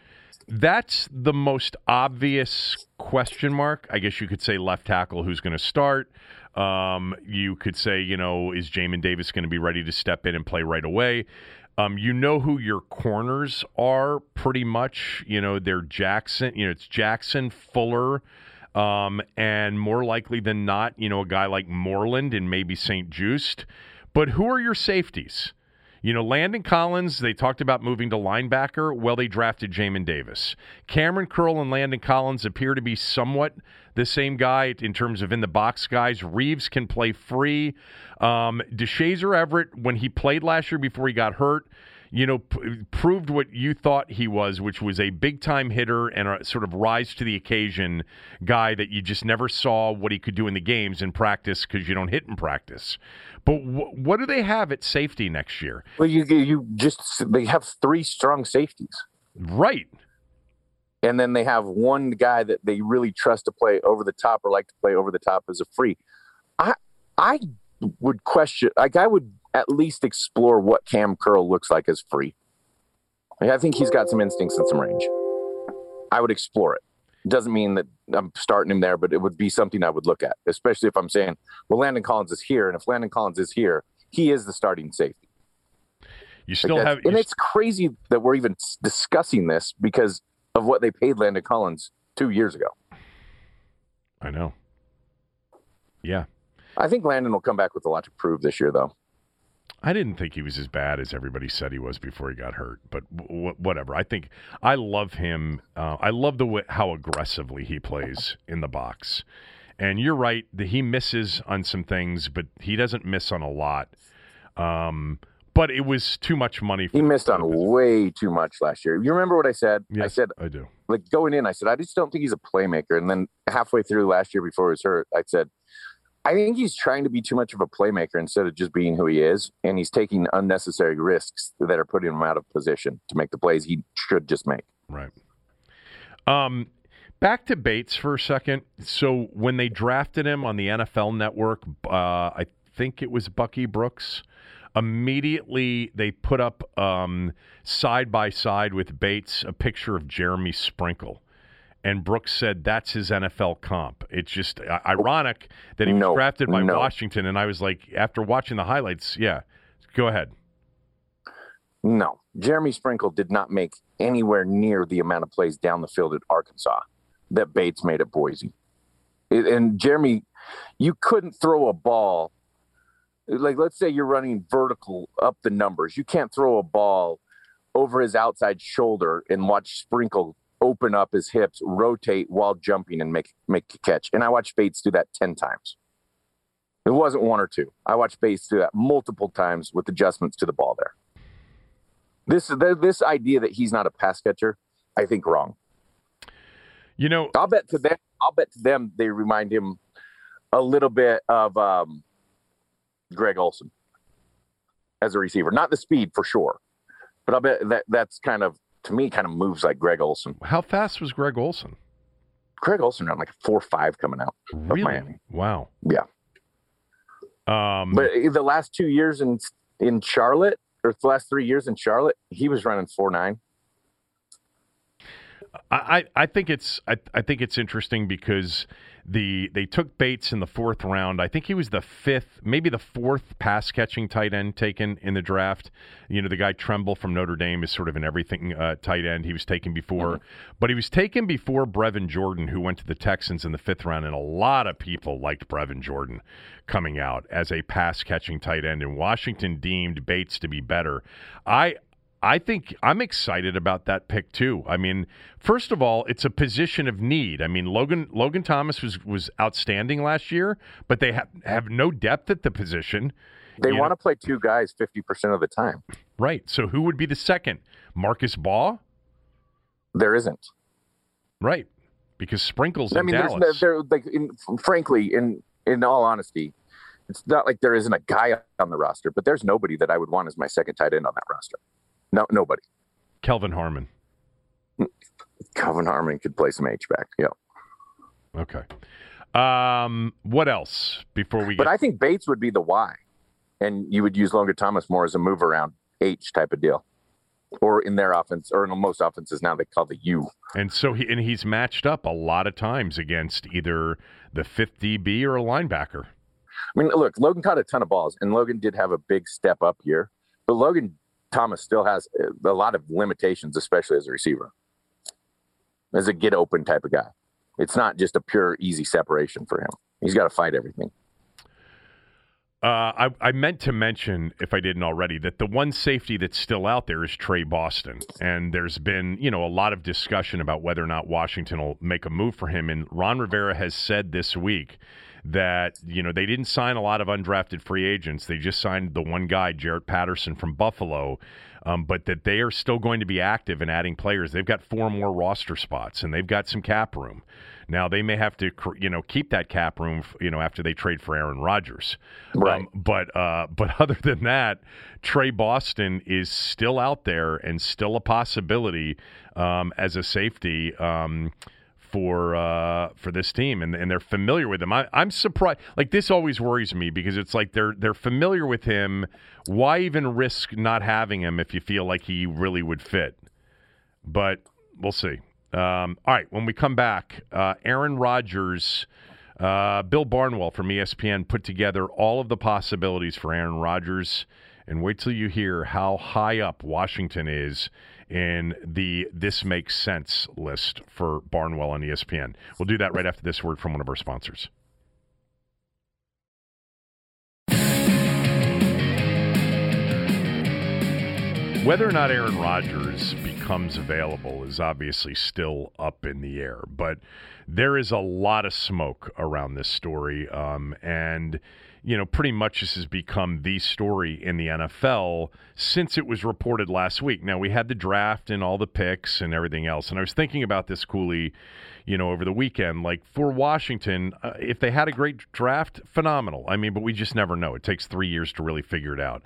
that's the most obvious question mark. I guess you could say left tackle who's going to start. Um, you could say, you know, is Jamin Davis going to be ready to step in and play right away? Um, you know who your corners are pretty much. You know, they're Jackson, you know, it's Jackson, Fuller, um, and more likely than not, you know, a guy like Moreland and maybe St-Juste. But who are your safeties? You know, Landon Collins, they talked about moving to linebacker. Well, they drafted Jamin Davis. Cameron Curl and Landon Collins appear to be somewhat the same guy in terms of in the box guys. Reaves can play free. Um, Deshazor Everett, when he played last year before he got hurt, you know, p- proved what you thought he was, which was a big time hitter and a sort of rise to the occasion guy that you just never saw what he could do in the games in practice because you don't hit in practice. But w- what do they have at safety next year? Well, you you just they have three strong safeties, right? And then they have one guy that they really trust to play over the top or like to play over the top as a free. I I would question like I would at least explore what Cam Curl looks like as free. Like, I think he's got some instincts and some range. I would explore it. Doesn't mean that I'm starting him there, but it would be something I would look at, especially if I'm saying, well, Landon Collins is here. And if Landon Collins is here, he is the starting safety. You still like have, and it's crazy that we're even discussing this because of what they paid Landon Collins two years ago. I know. Yeah. I think Landon will come back with a lot to prove this year, though. I didn't think he was as bad as everybody said he was before he got hurt, but w- whatever. I think I love him. Uh, I love the way how aggressively he plays in the box. And you're right that he misses on some things, but he doesn't miss on a lot. Um, but it was too much money. he missed on way too much last year. You remember what I said? Yes, I said I do. Like going in, I said I just don't think he's a playmaker. And then halfway through last year, before he was hurt, I said I think he's trying to be too much of a playmaker instead of just being who he is, and he's taking unnecessary risks that are putting him out of position to make the plays he should just make. Right. Um, back to Bates for a second. So when they drafted him on the NFL Network, uh, I think it was Bucky Brooks. Immediately, they put up um, side by side with Bates a picture of Jeremy Sprinkle and Brooks said that's his NFL comp. It's just uh, ironic that he was No, drafted by no. Washington, and I was like, after watching the highlights, yeah, go ahead. No, Jeremy Sprinkle did not make anywhere near the amount of plays down the field at Arkansas that Bates made at Boise. And Jeremy, you couldn't throw a ball. Like, let's say you're running vertical up the numbers. You can't throw a ball over his outside shoulder and watch Sprinkle open up his hips, rotate while jumping, and make make a catch. And I watched Bates do that ten times. It wasn't one or two. I watched Bates do that multiple times with adjustments to the ball there. This this idea that he's not a pass catcher, I think wrong. You know, I'll bet to them. I'll bet to them they remind him a little bit of um, Greg Olsen as a receiver. Not the speed for sure, but I'll bet that that's kind of to me kind of moves like Greg Olsen. How fast was Greg Olsen? Greg Olsen ran like four five coming out of Really? Miami. Wow. Yeah, Um, but the last two years in in Charlotte, or the last three years in Charlotte, he was running four nine. I, I I think it's I, I think it's interesting because the they took Bates in the fourth round. I think he was the fifth, maybe the fourth pass catching tight end taken in the draft. You know, the guy Tremble from Notre Dame is sort of an everything uh, tight end. He was taken before, but he was taken before Brevin Jordan, who went to the Texans in the fifth round, and a lot of people liked Brevin Jordan coming out as a pass catching tight end, and Washington deemed Bates to be better. I I think I'm excited about that pick too. I mean, first of all, it's a position of need. I mean, Logan Logan Thomas was was outstanding last year, but they have have no depth at the position. They You want know- to play two guys fifty percent of the time. Right. So who would be the second? Marcus Baugh? There isn't. Right. Because Sprinkles I mean, Dallas. there's there like in, frankly, in in all honesty, it's not like there isn't a guy on the roster, but there's nobody that I would want as my second tight end on that roster. No, nobody. Kelvin Harmon. Kelvin Harmon could play some H back. Yeah, Okay. Um, what else before we get but I think Bates would be the Y, and you would use Logan Thomas more as a move around H type of deal, or in their offense, or in most offenses now they call the U. And so he and he's matched up a lot of times against either the fifth DB or a linebacker. I mean, look, Logan caught a ton of balls, and Logan did have a big step up year, but Logan Thomas still has a lot of limitations, especially as a receiver, as a get open type of guy. It's not just a pure easy separation for him. He's got to fight everything. Uh, I, I meant to mention, if I didn't already, that the one safety that's still out there is Tre Boston, and there's been you know a lot of discussion about whether or not Washington will make a move for him. And Ron Rivera has said this week that you know they didn't sign a lot of undrafted free agents; they just signed the one guy, Jaret Patterson from Buffalo. Um, but that they are still going to be active in adding players. They've got four more roster spots, and they've got some cap room. Now they may have to, you know, keep that cap room, you know, after they trade for Aaron Rodgers. Right. Um, but uh, but other than that, Tre Boston is still out there and still a possibility um, as a safety. Um, for uh, for this team, and, and they're familiar with him. I, I'm surprised. Like this always worries me because it's like they're they're familiar with him. Why even risk not having him if you feel like he really would fit? But we'll see. Um, all right, when we come back, uh, Aaron Rodgers, uh, Bill Barnwell from ESPN put together all of the possibilities for Aaron Rodgers, and wait till you hear how high up Washington is in the "This Makes Sense" list for Barnwell on ESPN. We'll do that right after this word from one of our sponsors. Whether or not Aaron Rodgers becomes available is obviously still up in the air, but there is a lot of smoke around this story. Um, and, you know, pretty much this has become the story in the NFL since it was reported last week. Now, we had the draft and all the picks and everything else. And I was thinking about this, Cooley, you know, over the weekend. Like for Washington, uh, if they had a great draft, phenomenal. I mean, but we just never know. It takes three years to really figure it out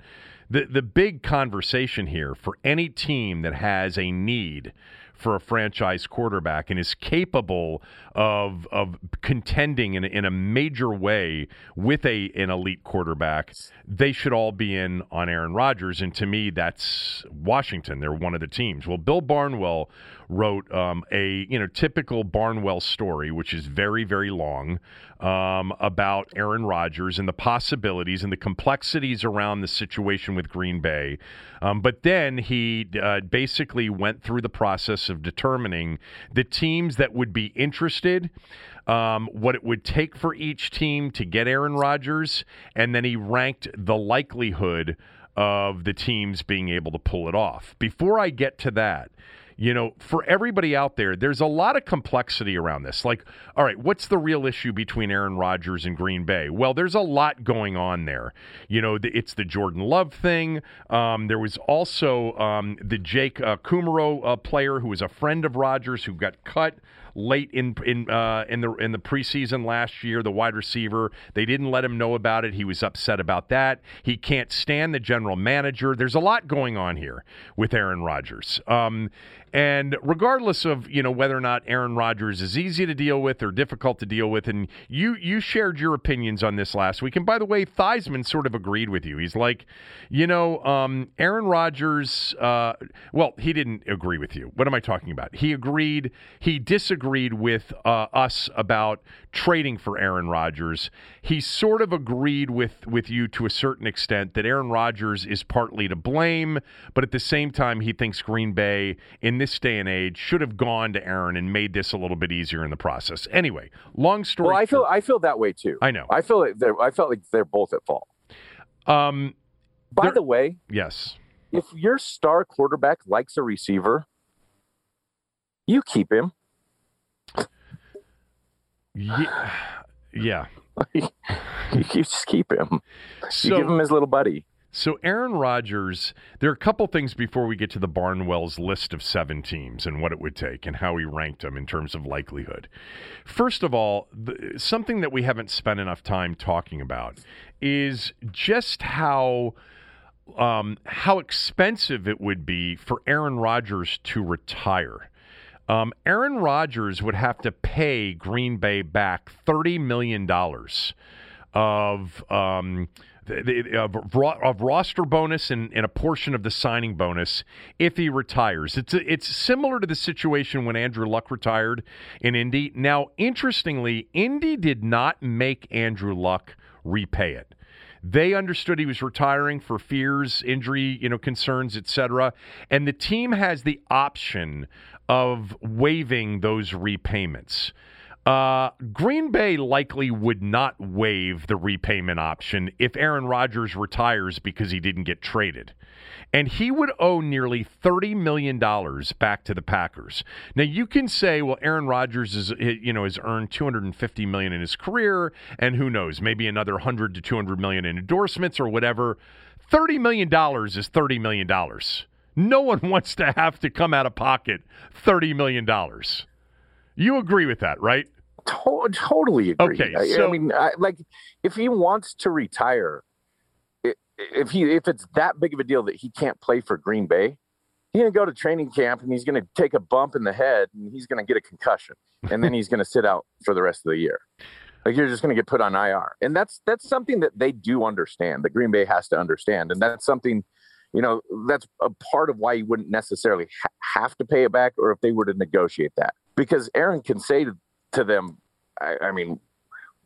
the the big conversation here for any team that has a need for a franchise quarterback and is capable of of contending in in a major way with a an elite quarterback, they should all be in on Aaron Rodgers. And to me, that's Washington. They're one of the teams. Well, Bill Barnwell wrote um, a you know typical Barnwell story, which is very very long, um, about Aaron Rodgers and the possibilities and the complexities around the situation with Green Bay. Um, but then he uh, basically went through the process of determining the teams that would be interested. Um, what it would take for each team to get Aaron Rodgers, and then he ranked the likelihood of the teams being able to pull it off. Before I get to that, you know, for everybody out there, there's a lot of complexity around this. Like, all right, what's the real issue between Aaron Rodgers and Green Bay? Well, there's a lot going on there. You know, the, it's the Jordan Love thing. Um, there was also um, the Jake uh, Kumerow uh, player who was a friend of Rodgers who got cut late in in uh, in the in the preseason last year. The wide receiver they didn't let him know about it. He was upset about that. He can't stand the general manager. There's a lot going on here with Aaron Rodgers. Um, and regardless of you know whether or not Aaron Rodgers is easy to deal with or difficult to deal with, and you you shared your opinions on this last week. And by the way, Theismann sort of agreed with you. He's like, you know, um, Aaron Rodgers. Uh, well, he didn't agree with you. What am I talking about? He agreed. He disagreed with uh, us about trading for Aaron Rodgers. He sort of agreed with with you to a certain extent that Aaron Rodgers is partly to blame, but at the same time, he thinks Green Bay in this day and age should have gone to Aaron and made this a little bit easier in the process. Anyway, long story. Well, I feel short, I feel that way too. I know. I feel like they're I felt like they're both at fault. um, By the way, yes, if your star quarterback likes a receiver, you keep him. yeah, yeah. you just keep him. You give him his little buddy. So Aaron Rodgers. There are a couple things before we get to the Barnwell's list of seven teams and what it would take and how he ranked them in terms of likelihood. First of all, the, something that we haven't spent enough time talking about is just how um, how expensive it would be for Aaron Rodgers to retire. Um, Aaron Rodgers would have to pay Green Bay back thirty million dollars of um, of, of roster bonus and, and a portion of the signing bonus if he retires. It's it's similar to the situation when Andrew Luck retired in Indy. Now, interestingly, Indy did not make Andrew Luck repay it. They understood he was retiring for fears, injury, you know, concerns, etc. And the team has the option of waiving those repayments. Uh, Green Bay likely would not waive the repayment option if Aaron Rodgers retires because he didn't get traded. And he would owe nearly $30 million back to the Packers. Now you can say, well, Aaron Rodgers is you know has earned 250 million in his career, and who knows, maybe another 100 to 200 million in endorsements or whatever. $30 million is $30 million. No one wants to have to come out of pocket $30 million. You agree with that, right? To- totally agree. Okay, I, I mean, I, like if he wants to retire, if he if it's that big of a deal that he can't play for Green Bay, he's gonna go to training camp and he's gonna take a bump in the head and he's gonna get a concussion and then he's gonna sit out for the rest of the year. Like you're just gonna get put on IR, and that's that's something that they do understand. That Green Bay has to understand, and that's something. You know, that's a part of why you wouldn't necessarily ha- have to pay it back, or if they were to negotiate that, because Aaron can say to, them, I, I mean,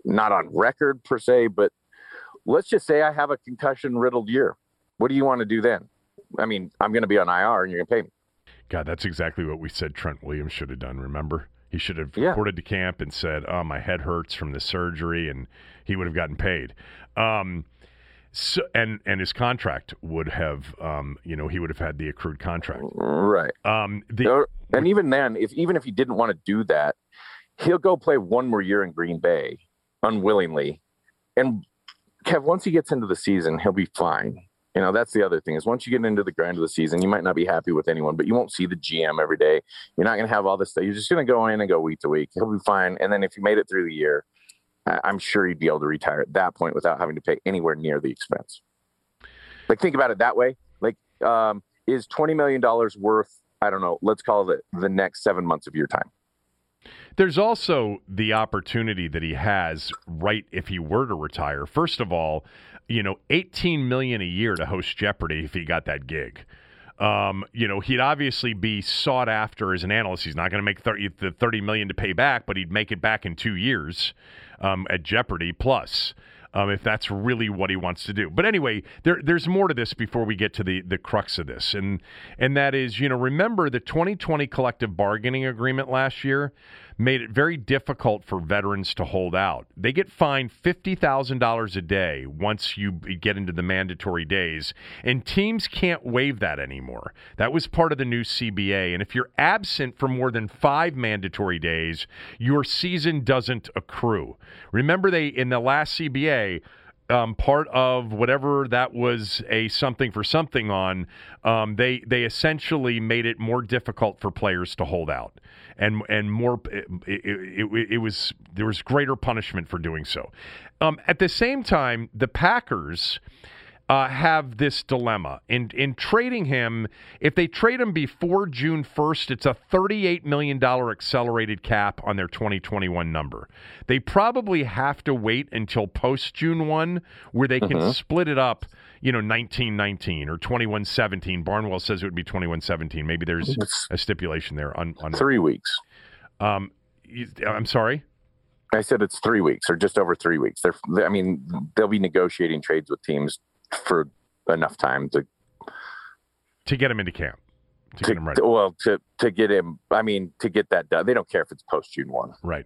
not on record per se, but let's just say I have a concussion riddled year. What do you want to do then? I mean, I'm going to be on IR and you're going to pay me. God, that's exactly what we said Trent Williams should have done. Remember, he should have Yeah. reported to camp and said, "Oh, my head hurts from the surgery," and he would have gotten paid. Um, so, and and his contract would have, um, you know, he would have had the accrued contract. Right. Um, the, and even then, if even if he didn't want to do that, he'll go play one more year in Green Bay unwillingly. And Kev, once he gets into the season, he'll be fine. You know, that's the other thing is once you get into the grind of the season, you might not be happy with anyone, but you won't see the GM every day. You're not going to have all this stuff. You're just going to go in and go week to week. He'll be fine. And then if you made it through the year, I'm sure he'd be able to retire at that point without having to pay anywhere near the expense. Like think about it that way. Like, um, is twenty million dollars worth? I don't know. Let's call it the next seven months of your time. There's also the opportunity that he has right if he were to retire. First of all, you know, 18 million a year to host Jeopardy if he got that gig. Um, you know, he'd obviously be sought after as an analyst. He's not going to make 30, the 30 million to pay back, but he'd make it back in two years um, at Jeopardy plus. Um, if that's really what he wants to do. But anyway, there, there's more to this before we get to the, the crux of this, and and that is, you know, remember the 2020 collective bargaining agreement last year made it very difficult for veterans to hold out. They get fined $50,000 a day once you get into the mandatory days, and teams can't waive that anymore. That was part of the new CBA. And if you're absent for more than five mandatory days, your season doesn't accrue. Remember, they in the last CBA, um, part of whatever that was a something for something on, um, they they essentially made it more difficult for players to hold out, and and more it, it, it, it was there was greater punishment for doing so. Um, at the same time, the Packers uh, have this dilemma in in trading him. If they trade him before June first, it's a thirty eight million dollar accelerated cap on their twenty twenty one number. They probably have to wait until post June one, where they can split it up. You know, nineteen nineteen or twenty one seventeen. Barnwell says it would be twenty one seventeen. Maybe there's a stipulation there on on. three weeks. Um, I'm sorry. I said it's three weeks or just over three weeks. They're, I mean, they'll be negotiating trades with teams for enough time to, To get him into camp, to, to, get him ready. to- well, to to get him. I mean, to get that done. They don't care if it's post June one. Right.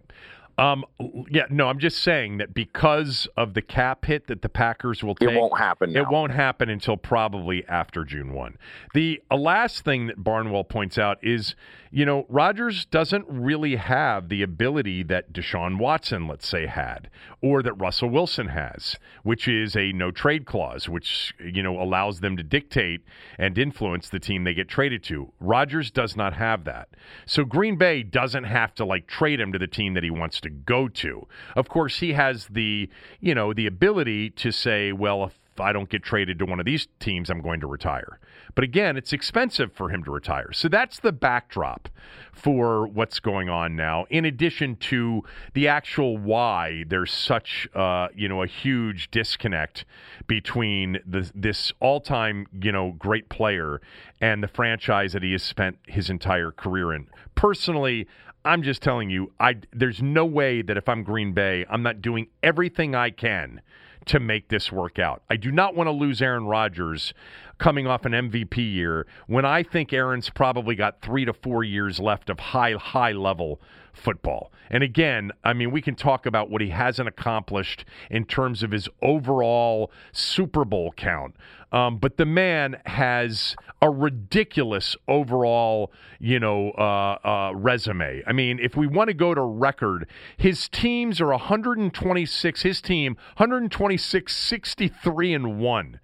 Um, yeah, no, I'm just saying that because of the cap hit that the Packers will take, It won't happen. Now. It won't happen until probably after June 1. The last thing that Barnwell points out is, you know, Rodgers doesn't really have the ability that Deshaun Watson, let's say, had, or that Russell Wilson has, which is a no trade clause, which, you know, allows them to dictate and influence the team they get traded to. Rodgers does not have that. So Green Bay doesn't have to, like, trade him to the team that he wants to go to. Of course, he has the, you know, the ability to say, well, if I don't get traded to one of these teams, I'm going to retire. But again, it's expensive for him to retire. So that's the backdrop for what's going on now. In addition to the actual why there's such, uh, you know, a huge disconnect between the, this all-time, you know, great player and the franchise that he has spent his entire career in. Personally, I'm just telling you, I there's no way that if I'm Green Bay, I'm not doing everything I can to make this work out. I do not want to lose Aaron Rodgers coming off an MVP year when I think Aaron's probably got 3 to 4 years left of high high level football. And again, I mean, we can talk about what he hasn't accomplished in terms of his overall Super Bowl count. Um, but the man has a ridiculous overall, you know, uh, uh, resume. I mean, if we want to go to record, his teams are 126. His team 126, 63 and one.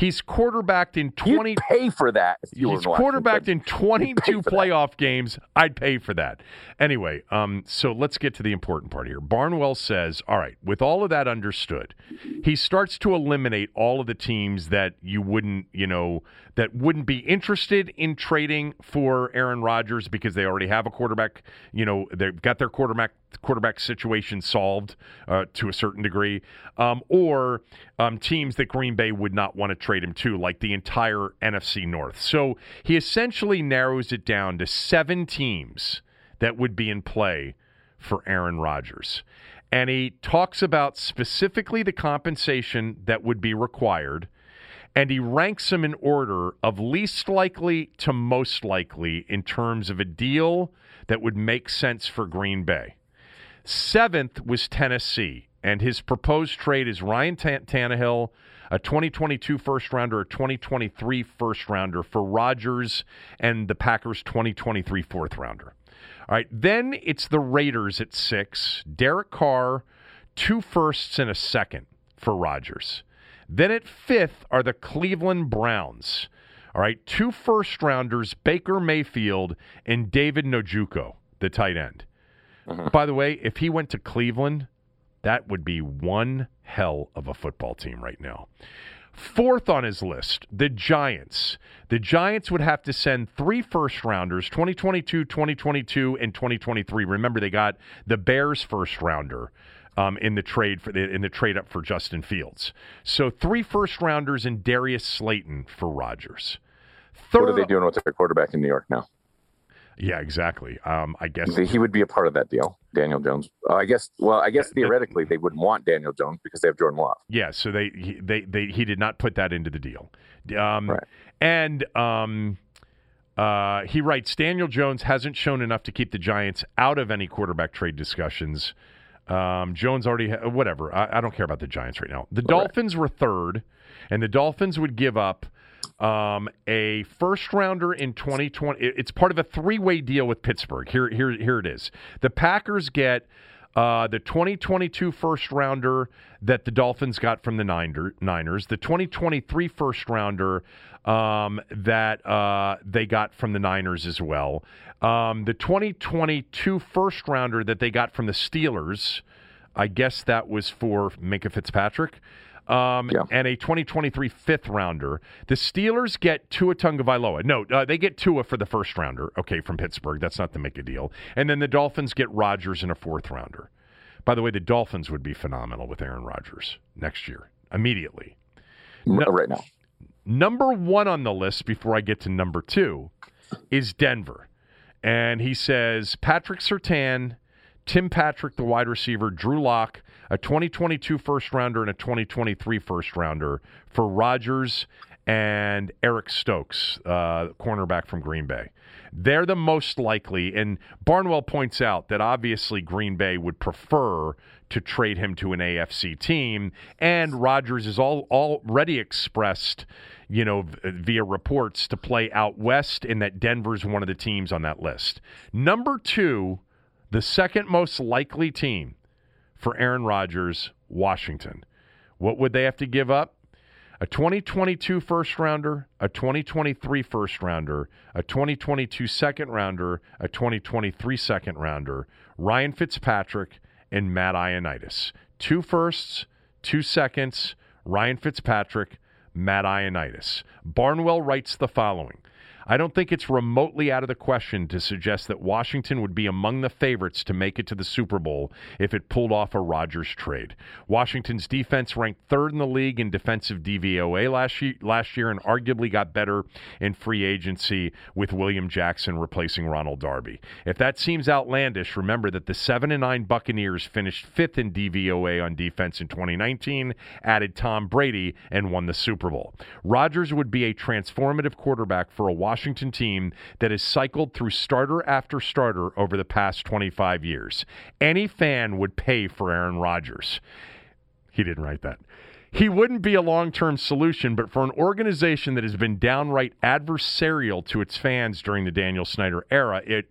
He's quarterbacked in 20. You'd pay for that. He's quarterbacked in 22 for that. playoff games. I'd pay for that. Anyway, um, so let's get to the important part here. Barnwell says, all right, with all of that understood, he starts to eliminate all of the teams that you wouldn't, you know, that wouldn't be interested in trading for Aaron Rodgers because they already have a quarterback. You know, they've got their quarterback quarterback situation solved uh, to a certain degree, um, or um, teams that Green Bay would not want to trade him to, like the entire NFC North. So he essentially narrows it down to seven teams that would be in play for Aaron Rodgers. And he talks about specifically the compensation that would be required and he ranks them in order of least likely to most likely in terms of a deal that would make sense for Green Bay. Seventh was Tennessee, and his proposed trade is Ryan Tan- Tannehill, a 2022 first rounder, a 2023 first rounder for Rodgers, and the Packers' 2023 fourth rounder. All right, then it's the Raiders at six, Derek Carr, two firsts and a second for Rodgers. Then at fifth are the Cleveland Browns. All right, two first rounders, Baker Mayfield and David Njoku, the tight end. Uh-huh. By the way, if he went to Cleveland, that would be one hell of a football team right now. Fourth on his list, the Giants. The Giants would have to send three first rounders 2022, 2022, and 2023. Remember, they got the Bears first rounder. Um, in the trade for the, in the trade up for Justin Fields, so three first rounders and Darius Slayton for Rodgers. Third, What are they doing with their quarterback in New York now? Yeah, exactly. Um, I guess He would be a part of that deal, Daniel Jones. Uh, I guess. Well, I guess theoretically they wouldn't want Daniel Jones because they have Jordan Love. Yeah, so they he, they they he did not put that into the deal. Um, Right. And um, uh, he writes Daniel Jones hasn't shown enough to keep the Giants out of any quarterback trade discussions. Um, Jones already ha- whatever. I, I don't care about the Giants right now. The Dolphins were third, and the Dolphins would give up um, a first rounder in 2020. It's part of a three way deal with Pittsburgh. Here, here, here it is. The Packers get uh, the 2022 first rounder that the Dolphins got from the Niners, the 2023 first rounder um, that uh, they got from the Niners as well, um, the 2022 first rounder that they got from the Steelers. I guess that was for Minkah Fitzpatrick. Um, yeah. and a 2023 fifth rounder. The Steelers get Tua Tagovailoa. No, uh, they get Tua for the first rounder. Okay, from Pittsburgh. That's not to make a deal. And then the Dolphins get Rodgers in a fourth rounder. By the way, the Dolphins would be phenomenal with Aaron Rodgers next year, immediately. No, right now. Number one on the list before I get to number two is Denver. And he says Patrick Surtain, Tim Patrick, the wide receiver, Drew Lock, a 2022 first rounder and a 2023 first rounder for Rodgers and Eric Stokes, uh, cornerback from Green Bay. They're the most likely, and Barnwell points out that obviously Green Bay would prefer to trade him to an AFC team, and Rodgers has all, already expressed, you know, via reports to play out west, and that Denver's one of the teams on that list. Number two, the second most likely team for Aaron Rodgers, Washington. What would they have to give up? A 2022 first rounder, a 2023 first rounder, a 2022 second rounder, a 2023 second rounder, Ryan Fitzpatrick, and Matt Ioannidis. Two firsts, two seconds, Ryan Fitzpatrick, Matt Ioannidis. Barnwell writes the following I don't think it's remotely out of the question to suggest that Washington would be among the favorites to make it to the Super Bowl if it pulled off a Rodgers trade. Washington's defense ranked third in the league in defensive DVOA last year, last year and arguably got better in free agency with William Jackson replacing Ronald Darby. If that seems outlandish, remember that the 7 and 9 Buccaneers finished 5th in DVOA on defense in 2019, added Tom Brady and won the Super Bowl. Rodgers would be a transformative quarterback for a Washington Washington team that has cycled through starter after starter over the past 25 years. Any fan would pay for Aaron Rodgers. He didn't write that. He wouldn't be a long term solution, but for an organization that has been downright adversarial to its fans during the Daniel Snyder era, it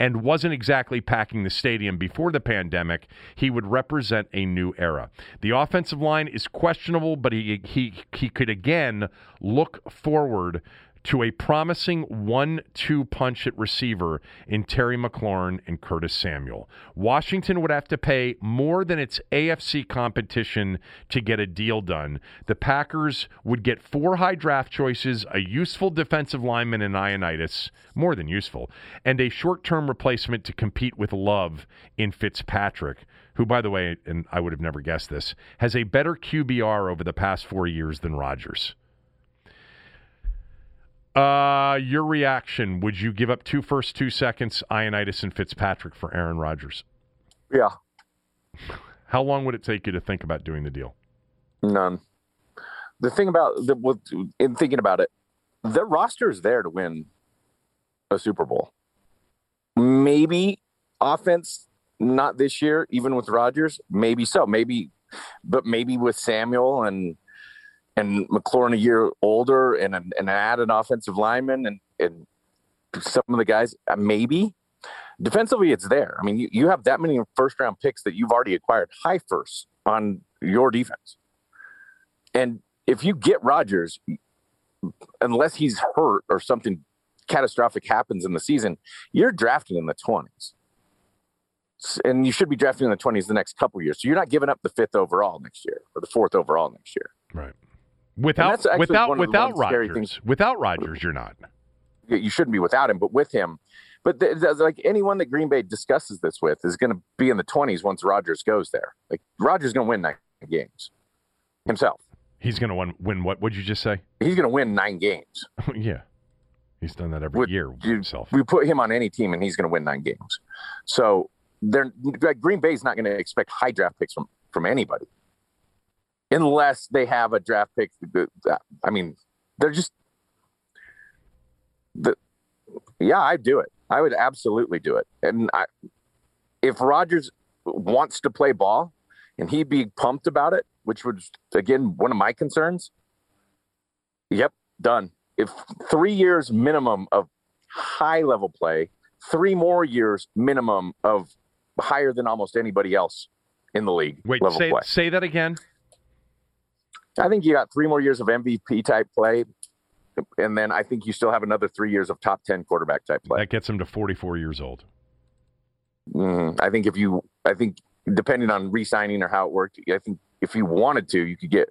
and wasn't exactly packing the stadium before the pandemic, he would represent a new era. The offensive line is questionable, but he he he could again look forward to a promising one-two punch at receiver in Terry McLaurin and Curtis Samuel. Washington would have to pay more than its AFC competition to get a deal done. The Packers would get four high draft choices, a useful defensive lineman in Ioannidis, more than useful, and a short-term replacement to compete with Love in Fitzpatrick who, by the way, and I would have never guessed this, has a better QBR over the past four years than Rodgers. Uh, your reaction? Would you give up two first, two seconds, Ioannidis and Fitzpatrick for Aaron Rodgers? Yeah. How long would it take you to think about doing the deal? None. The thing about the with, in thinking about it, the roster is there to win a Super Bowl. Maybe offense, not this year, even with Rodgers. Maybe so. Maybe, but maybe with Samuel and and McLaurin a year older and an, and add an offensive lineman and, and some of the guys, uh, maybe. Defensively, it's there. I mean, you, you have that many first round picks that you've already acquired high first on your defense. And if you get Rodgers, unless he's hurt or something catastrophic happens in the season, you're drafting in the 20s. And you should be drafting in the 20s the next couple years. So you're not giving up the fifth overall next year or the fourth overall next year. Right. Without without without Rodgers, without Rodgers, you're not. You shouldn't be without him, but with him. But the, the, like anyone that Green Bay discusses this with is going to be in the 20s once Rodgers goes there. Like Rodgers is going to win nine games himself. He's going to win. Win what? Would you just say? He's going to win nine games. yeah, he's done that every with, year himself. We put him on any team, and he's going to win nine games. So they're like Green Bay's not going to expect high draft picks from from anybody unless they have a draft pick. I mean, they're just the yeah, I'd do it. I would absolutely do it. And I, if Rodgers wants to play ball and he'd be pumped about it, which was again one of my concerns. Yep, done. If three years minimum of high level play, three more years minimum of higher than almost anybody else in the league. Wait, say play. say that again. I think you got three more years of MVP type play, and then I think you still have another three years of top ten quarterback type play. That gets him to 44 years old. Mm, I think if you, I think depending on re-signing or how it worked, I think if you wanted to, you could get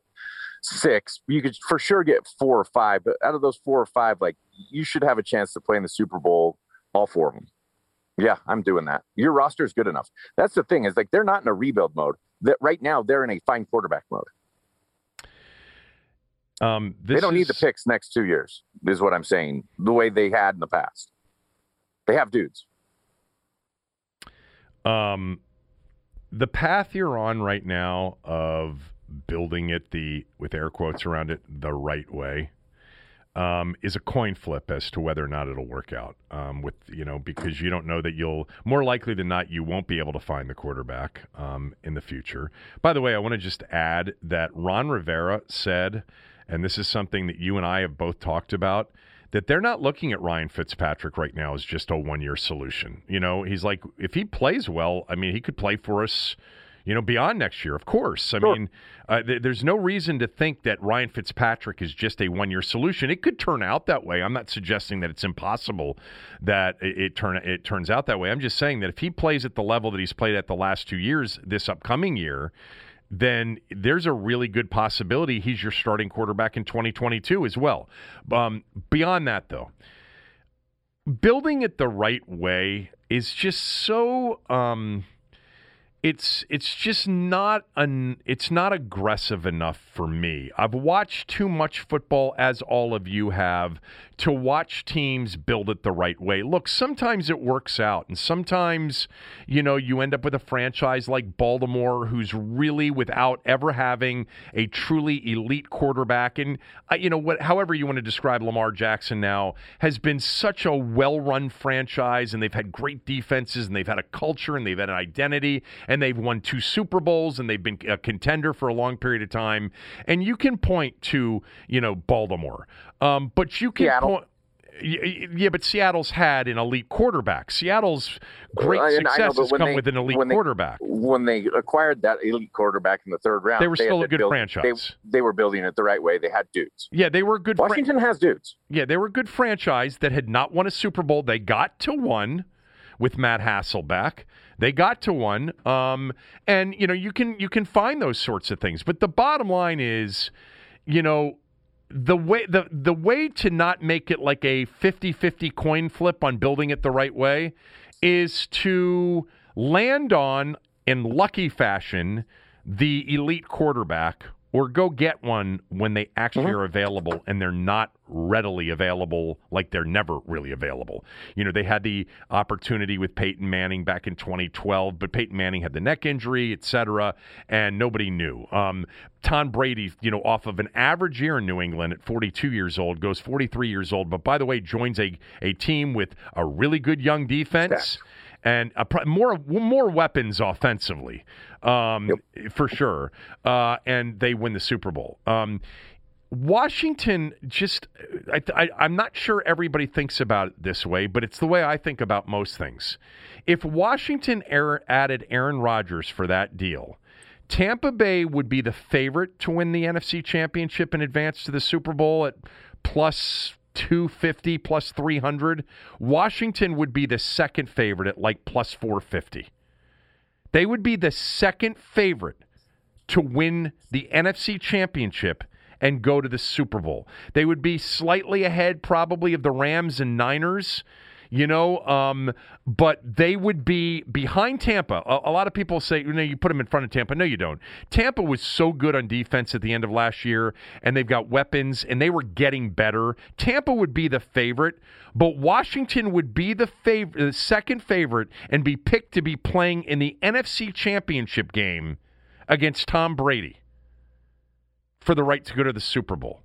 six. You could for sure get four or five, but out of those four or five, like you should have a chance to play in the Super Bowl, all four of them. Yeah, I'm doing that. Your roster is good enough. That's the thing is like they're not in a rebuild mode. That right now they're in a fine quarterback mode. Um, they don't need the picks next two years. Is what I'm saying. The way they had in the past, they have dudes. Um, the path you're on right now of building it the with air quotes around it the right way um, is a coin flip as to whether or not it'll work out. Um, with you know because you don't know that you'll more likely than not you won't be able to find the quarterback um, in the future. By the way, I want to just add that Ron Rivera said, and this is something that you and I have both talked about that they're not looking at Ryan Fitzpatrick right now as just a one year solution. You know, he's like, if he plays well, I mean, he could play for us, you know, beyond next year, of course. I Sure. mean, uh, th- there's no reason to think that Ryan Fitzpatrick is just a one year solution. It could turn out that way. I'm not suggesting that it's impossible that it, it turn it turns out that way. I'm just saying that if he plays at the level that he's played at the last two years, this upcoming year, then there's a really good possibility he's your starting quarterback in 2022 as well. Um, beyond that, though, building it the right way is just so. Um, it's it's just not an it's not aggressive enough for me. I've watched too much football as all of you have to watch teams build it the right way. Look, sometimes it works out and sometimes you know you end up with a franchise like Baltimore who's really without ever having a truly elite quarterback and uh, you know what however you want to describe Lamar Jackson now has been such a well-run franchise and they've had great defenses and they've had a culture and they've had an identity and they've won two Super Bowls and they've been a contender for a long period of time. And you can point to, you know, Baltimore. Um, but you can Seattle. point. Yeah, but Seattle's had an elite quarterback. Seattle's great success has when come they- with an elite when they- quarterback. When they acquired that elite quarterback in the third round, They were still a good build- franchise. They, they were building it the right way. They had dudes. Yeah, they were a good. Washington has dudes. Yeah, they were a good franchise that had not won a Super Bowl. They got to one with Matt Hasselbeck. They got to one, um, and you know you can you can find those sorts of things. But the bottom line is, you know, the way the the way to not make it like a 50-50 coin flip on building it the right way is to land on in lucky fashion the elite quarterback or go get one when they actually are available and they're not readily available like they're never really available. You know, they had the opportunity with Peyton Manning back in 2012, but Peyton Manning had the neck injury, et cetera, and nobody knew. Um, Tom Brady, you know, off of an average year in New England at 42 years old, goes 43 years old, but by the way, joins a, a team with a really good young defense and a, more more weapons offensively, um, for sure. Uh, and they win the Super Bowl. Um, Washington just, I, I'm not sure everybody thinks about it this way, but it's the way I think about most things. If Washington er- added Aaron Rodgers for that deal, Tampa Bay would be the favorite to win the NFC Championship and advance to the Super Bowl at plus 250, plus 300. Washington would be the second favorite at like plus 450. They would be the second favorite to win the NFC Championship and go to the Super Bowl. They would be slightly ahead, probably, of the Rams and Niners. You know, um, but they would be behind Tampa. A, a lot of people say, you know, you put them in front of Tampa. No, you don't. Tampa was so good on defense at the end of last year, and they've got weapons, and they were getting better. Tampa would be the favorite, but Washington would be the fav- the second favorite and be picked to be playing in the NFC Championship game against Tom Brady for the right to go to the Super Bowl.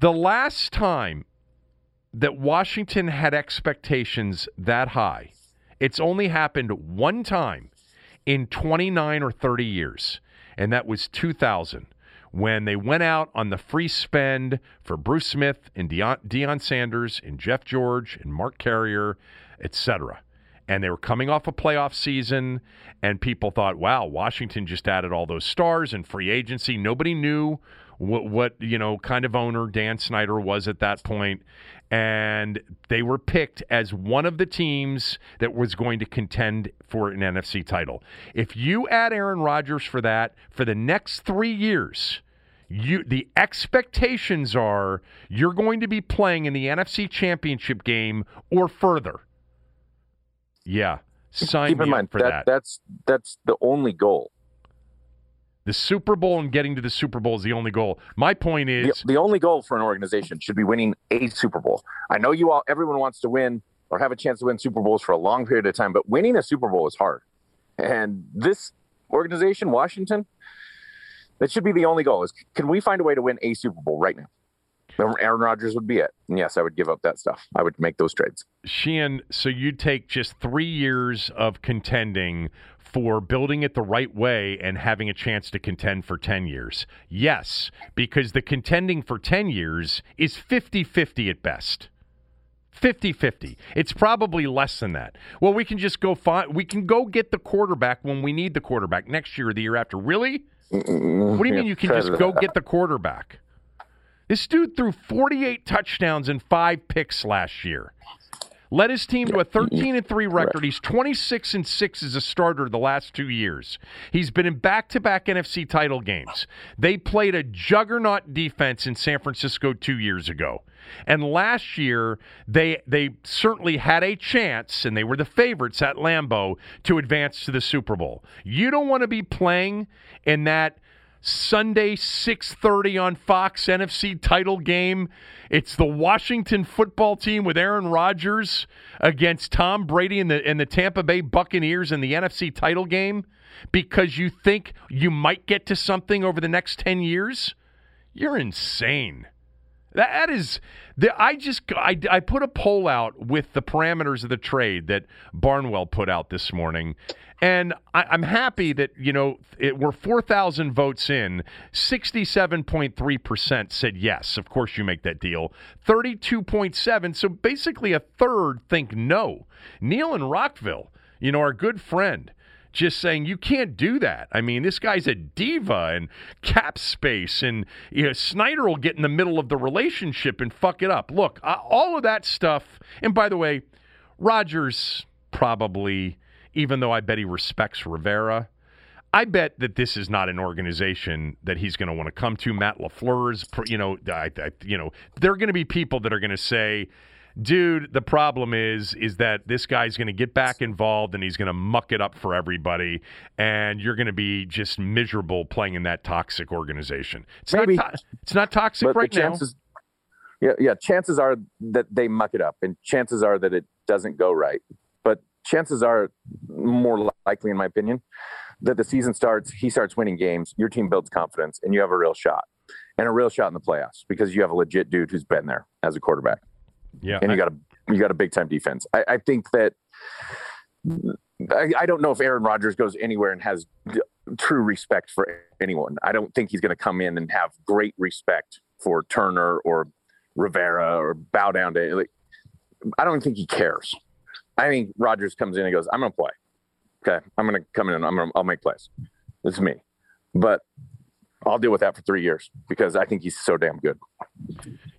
The last time that Washington had expectations that high, it's only happened one time in 29 or 30 years, and that was 2000 when they went out on the free spend for Bruce Smith and Deion, Deion Sanders and Jeff George and Mark Carrier, etc. and they were coming off a playoff season, and people thought, wow, Washington just added all those stars and free agency. Nobody knew what, what you know kind of owner Dan Snyder was at that point, and they were picked as one of the teams that was going to contend for an NFC title. If you add Aaron Rodgers for that for the next three years you the expectations are you're going to be playing in the NFC Championship game or further. Yeah, sign Keep in mind that, that. that's that's the only goal. The Super Bowl and getting to the Super Bowl is the only goal. My point The, is, the only goal for an organization should be winning a Super Bowl. I know you all everyone wants to win or have a chance to win Super Bowls for a long period of time, but winning a Super Bowl is hard. And this organization, Washington, that should be the only goal. Is can we find a way to win a Super Bowl right now? Aaron Rodgers would be it. And yes, I would give up that stuff. I would make those trades. Sheehan, so you take just three years of contending for building it the right way and having a chance to contend for 10 years. Yes, because the contending for 10 years is 50 50 at best. 50 50. It's probably less than that. Well, we can just go find, we can go get the quarterback when we need the quarterback next year or the year after. Really? What do you mean you can just go get the quarterback? This dude threw 48 touchdowns and five picks last year. Led his team to a 13 and 3 record. He's 26 and 6 as a starter the last two years. He's been in back to back NFC title games. They played a juggernaut defense in San Francisco two years ago. And last year, they they certainly had a chance, and they were the favorites at Lambeau to advance to the Super Bowl. You don't want to be playing in that Sunday 6:30 on Fox NFC title game. It's the Washington football team with Aaron Rodgers against Tom Brady and the and the Tampa Bay Buccaneers in the NFC title game because you think you might get to something over the next 10 years. You're insane. That is, the, I just I, I put a poll out with the parameters of the trade that Barnwell put out this morning, and I, I'm happy that you know it, we're four thousand votes in. Sixty-seven point three percent said yes. Of course, you make that deal. Thirty-two point seven. So basically, a third think no. Neil in Rockville, you know, our good friend just saying you can't do that. I mean, this guy's a diva and cap space, and you know, Snyder will get in the middle of the relationship and fuck it up. Look, uh, all of that stuff. And by the way, Rodgers probably, even though I bet he respects Rivera. I bet that this is not an organization that he's going to want to come to. Matt Lafleur's, you know, I, I, you know, there are going to be people that are going to say, dude, the problem is is that this guy's going to get back involved and he's going to muck it up for everybody, and you're going to be just miserable playing in that toxic organization. It's Maybe. not. To- it's not toxic But right the now. yeah, yeah. Chances are that they muck it up, and chances are that it doesn't go right. But chances are, more likely, in my opinion, that the season starts, he starts winning games, your team builds confidence, and you have a real shot, and a real shot in the playoffs because you have a legit dude who's been there as a quarterback, Yeah, and you got a you got a big time defense. I, I think that. I, I don't know if Aaron Rodgers goes anywhere and has d- true respect for anyone. I don't think he's going to come in and have great respect for Turner or Rivera or bow down to. Like, I don't think he cares. I think Rodgers comes in and goes, "I'm going to play. Okay, I'm going to come in and I'm going to I'll make plays. Is me." But I'll deal with that for three years because I think he's so damn good.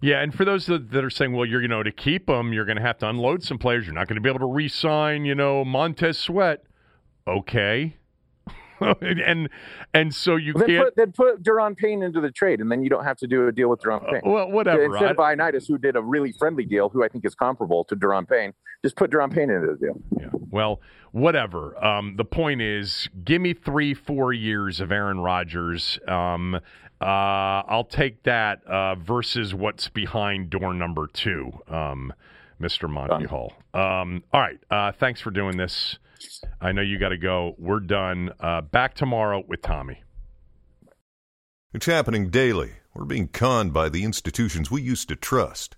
Yeah, and for those that, are saying, well, you're you know to keep him, you're going to have to unload some players. You're not going to be able to re-sign, you know, Montez Sweat. Okay, and and so you Then can't. put then put Daron Payne into the trade, and then you don't have to do a deal with Daron uh, Payne. well, whatever. Instead I- of Ioannidis, who did a really friendly deal, who I think is comparable to Daron Payne, just put Daron Payne into the deal. Yeah. Well, whatever. Um, the point is, give me three, four years of Aaron Rodgers. Um, uh, I'll take that uh, versus what's behind door number two, um, Mr. Monty Hall. Um, all right. Uh, thanks for doing this. I know you got to go. We're done. Uh, back tomorrow with Tommy. It's happening daily. We're being conned by the institutions we used to trust.